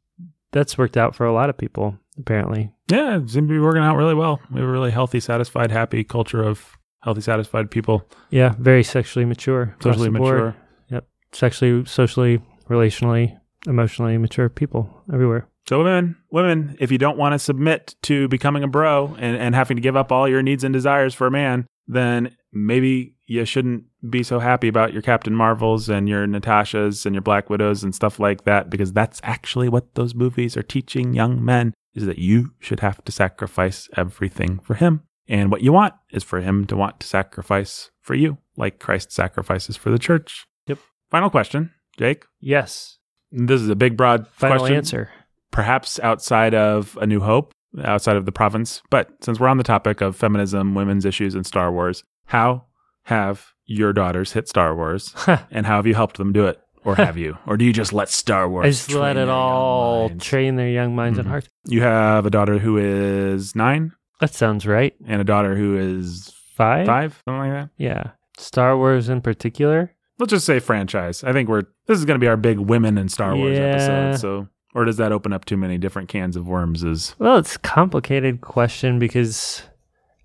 that's worked out for a lot of people apparently. yeah, it seems to be working out really well. We have a really healthy, satisfied, happy culture of healthy, satisfied people, Yeah, very sexually mature, socially the board. mature. sexually, socially, relationally, emotionally mature people everywhere. So women, women, if you don't want to submit to becoming a bro and, and having to give up all your needs and desires for a man, then maybe you shouldn't be so happy about your Captain Marvels and your Natashas and your Black Widows and stuff like that, because that's actually what those movies are teaching young men is that you should have to sacrifice everything for him. And what you want is for him to want to sacrifice for you, like Christ sacrifices for the church. Yep. Final question, Jake. Yes. This is a big, broad Final question answer. Perhaps outside of A New Hope, outside of the province. But since we're on the topic of feminism, women's issues, and Star Wars, how have your daughters hit Star Wars, *laughs* and how have you helped them do it, or have you, or do you just let Star Wars? I just train let it all train their young minds Mhm. and hearts. You have a daughter who is nine, That sounds right. and a daughter who is Five? five, something like that. Yeah. Star Wars in particular. Let's just say franchise. I think we're this is going to be our big women in Star Wars Yeah. episode. So, or does that open up too many different cans of worms? Is Well, it's a complicated question because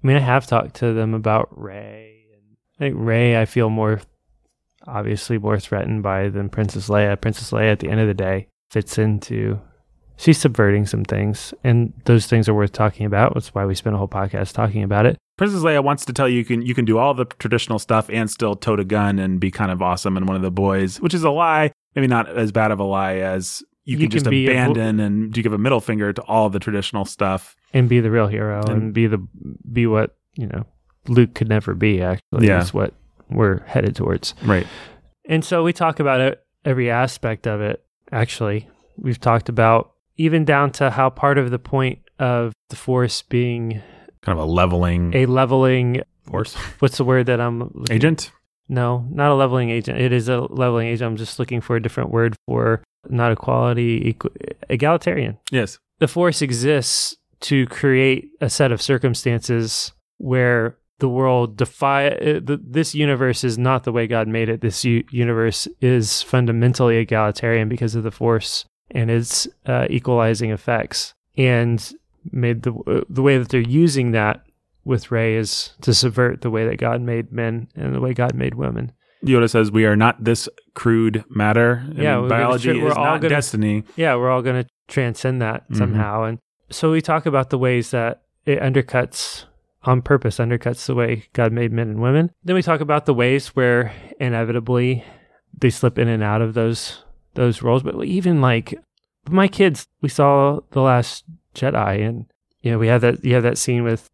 I mean I have talked to them about Rey and I think Rey I feel more obviously more threatened by than Princess Leia. Princess Leia at the end of the day fits into she's subverting some things and those things are worth talking about. That's why we spent a whole podcast talking about it. Princess Leia wants to tell you you can you can do all the traditional stuff and still tote a gun and be kind of awesome and one of the boys, which is a lie. Maybe not as bad of a lie as you, You can just can a bo- abandon and you give a middle finger to all the traditional stuff. and be the real hero and, And- be the be what you know Luke could never be. Actually, Yeah. is what we're headed towards. Right. And so we talk about it, every aspect of it. Actually, we've talked about even down to how part of the point of the force being Kind of a leveling a leveling. force What's the word that I'm agent. No, not a leveling agent. It is a leveling agent. I'm just looking for a different word for not equality, equ- egalitarian. Yes. the force exists to create a set of circumstances where the world defy the, this universe is not the way God made it. This u- universe is fundamentally egalitarian because of the force and its uh, equalizing effects. And made the uh, the way that they're using that with Rey is to subvert the way that God made men and the way God made women. Yoda says we are not this crude matter. Yeah, biology tr- we're is all not gonna- destiny. yeah, we're all going to transcend that Mhm. somehow. And so we talk about the ways that it undercuts on purpose, undercuts the way God made men and women. Then we talk about the ways where inevitably they slip in and out of those those roles. But even like my kids, we saw the last Jedi, and you know we had that you have that scene with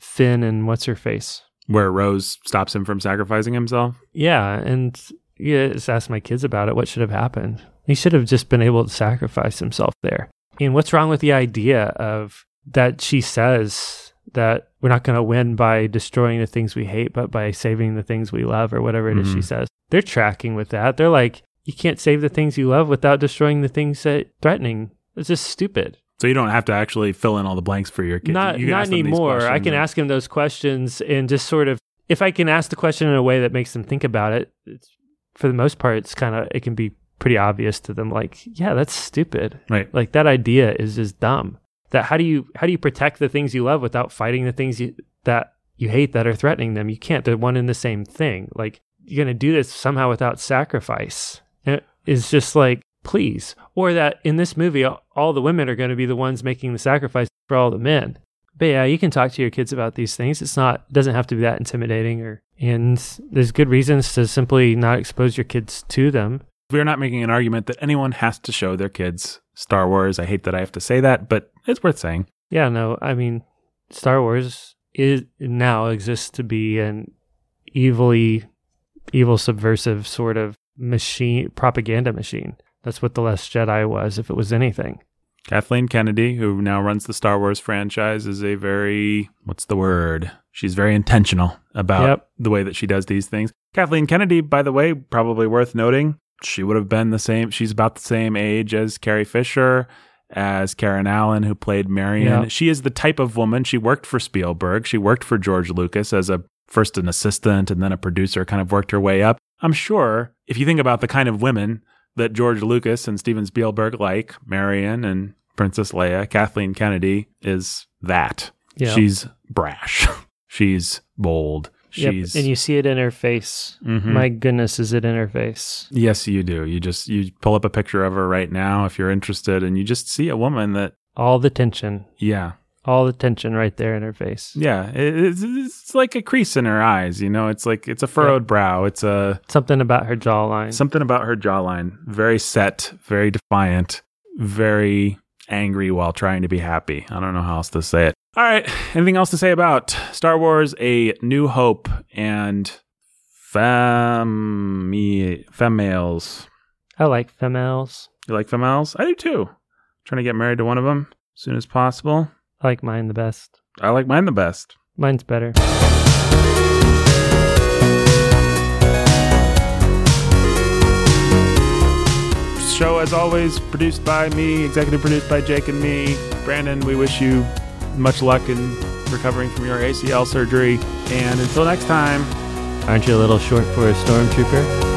Finn and what's her face. Where Rose stops him from sacrificing himself. Yeah, and yeah, just asked my kids about it. What should have happened? He should have just been able to sacrifice himself there. And what's wrong with the idea of that she says that we're not going to win by destroying the things we hate, but by saving the things we love, or whatever it is she Mhm. says? They're tracking with that. They're like, you can't save the things you love without destroying the things that threatening. It's just stupid. So you don't have to actually fill in all the blanks for your kids. Not You not ask them these anymore. I can ask him those questions and just sort of if I can ask the question in a way that makes them think about it, it's for the most part it's kind of it can be pretty obvious to them like, yeah, that's stupid. Right. Like that idea is just dumb. That how do you how do you protect the things you love without fighting the things you, that you hate that are threatening them? You can't. They're one and the same thing. Like you're going to do this somehow without sacrifice. And It's just like, please. Or that in this movie, all the women are going to be the ones making the sacrifice for all the men. But yeah, you can talk to your kids about these things. It's not, it doesn't have to be that intimidating or, and there's good reasons to simply not expose your kids to them. We're not making an argument that anyone has to show their kids Star Wars. I hate that I have to say that, but it's worth saying. Yeah, no, I mean, Star Wars is now exists to be an evilly, evil, subversive sort of machine, propaganda machine. That's what The Last Jedi was, if it was anything. Kathleen Kennedy, who now runs the Star Wars franchise, is a very, what's the word? She's very intentional about Yep. the way that she does these things. Kathleen Kennedy, by the way, probably worth noting, she would have been the same, she's about the same age as Carrie Fisher, as Karen Allen, who played Marion. Yeah. She is the type of woman, she worked for Spielberg, she worked for George Lucas as a first an assistant and then a producer, kind of worked her way up. I'm sure if you think about the kind of women that George Lucas and Steven Spielberg like, Marion and Princess Leia, Kathleen Kennedy is that. Yeah. She's brash. *laughs* She's bold. Yep, She's and you see it in her face. Mhm. My goodness, is it in her face? Yes, you do. You just you pull up a picture of her right now if you're interested and you just see a woman that All the tension, yeah. All the tension right there in her face. Yeah, it's, it's like a crease in her eyes, you know. It's like it's a furrowed brow. It's a Something about her jawline. something about her jawline. Very set, very defiant, very angry while trying to be happy. I don't know how else to say it. All right, anything else to say about Star Wars: A New Hope and femme females? I like females. You like females? I do too. Trying to get married to one of them as soon as possible. I like mine the best. I like mine the best. Mine's better. show, as always, produced by me, executive produced by Jake and me. Brandon, we wish you much luck in recovering from your ACL surgery. And until next time, Aren't you a little short for a stormtrooper?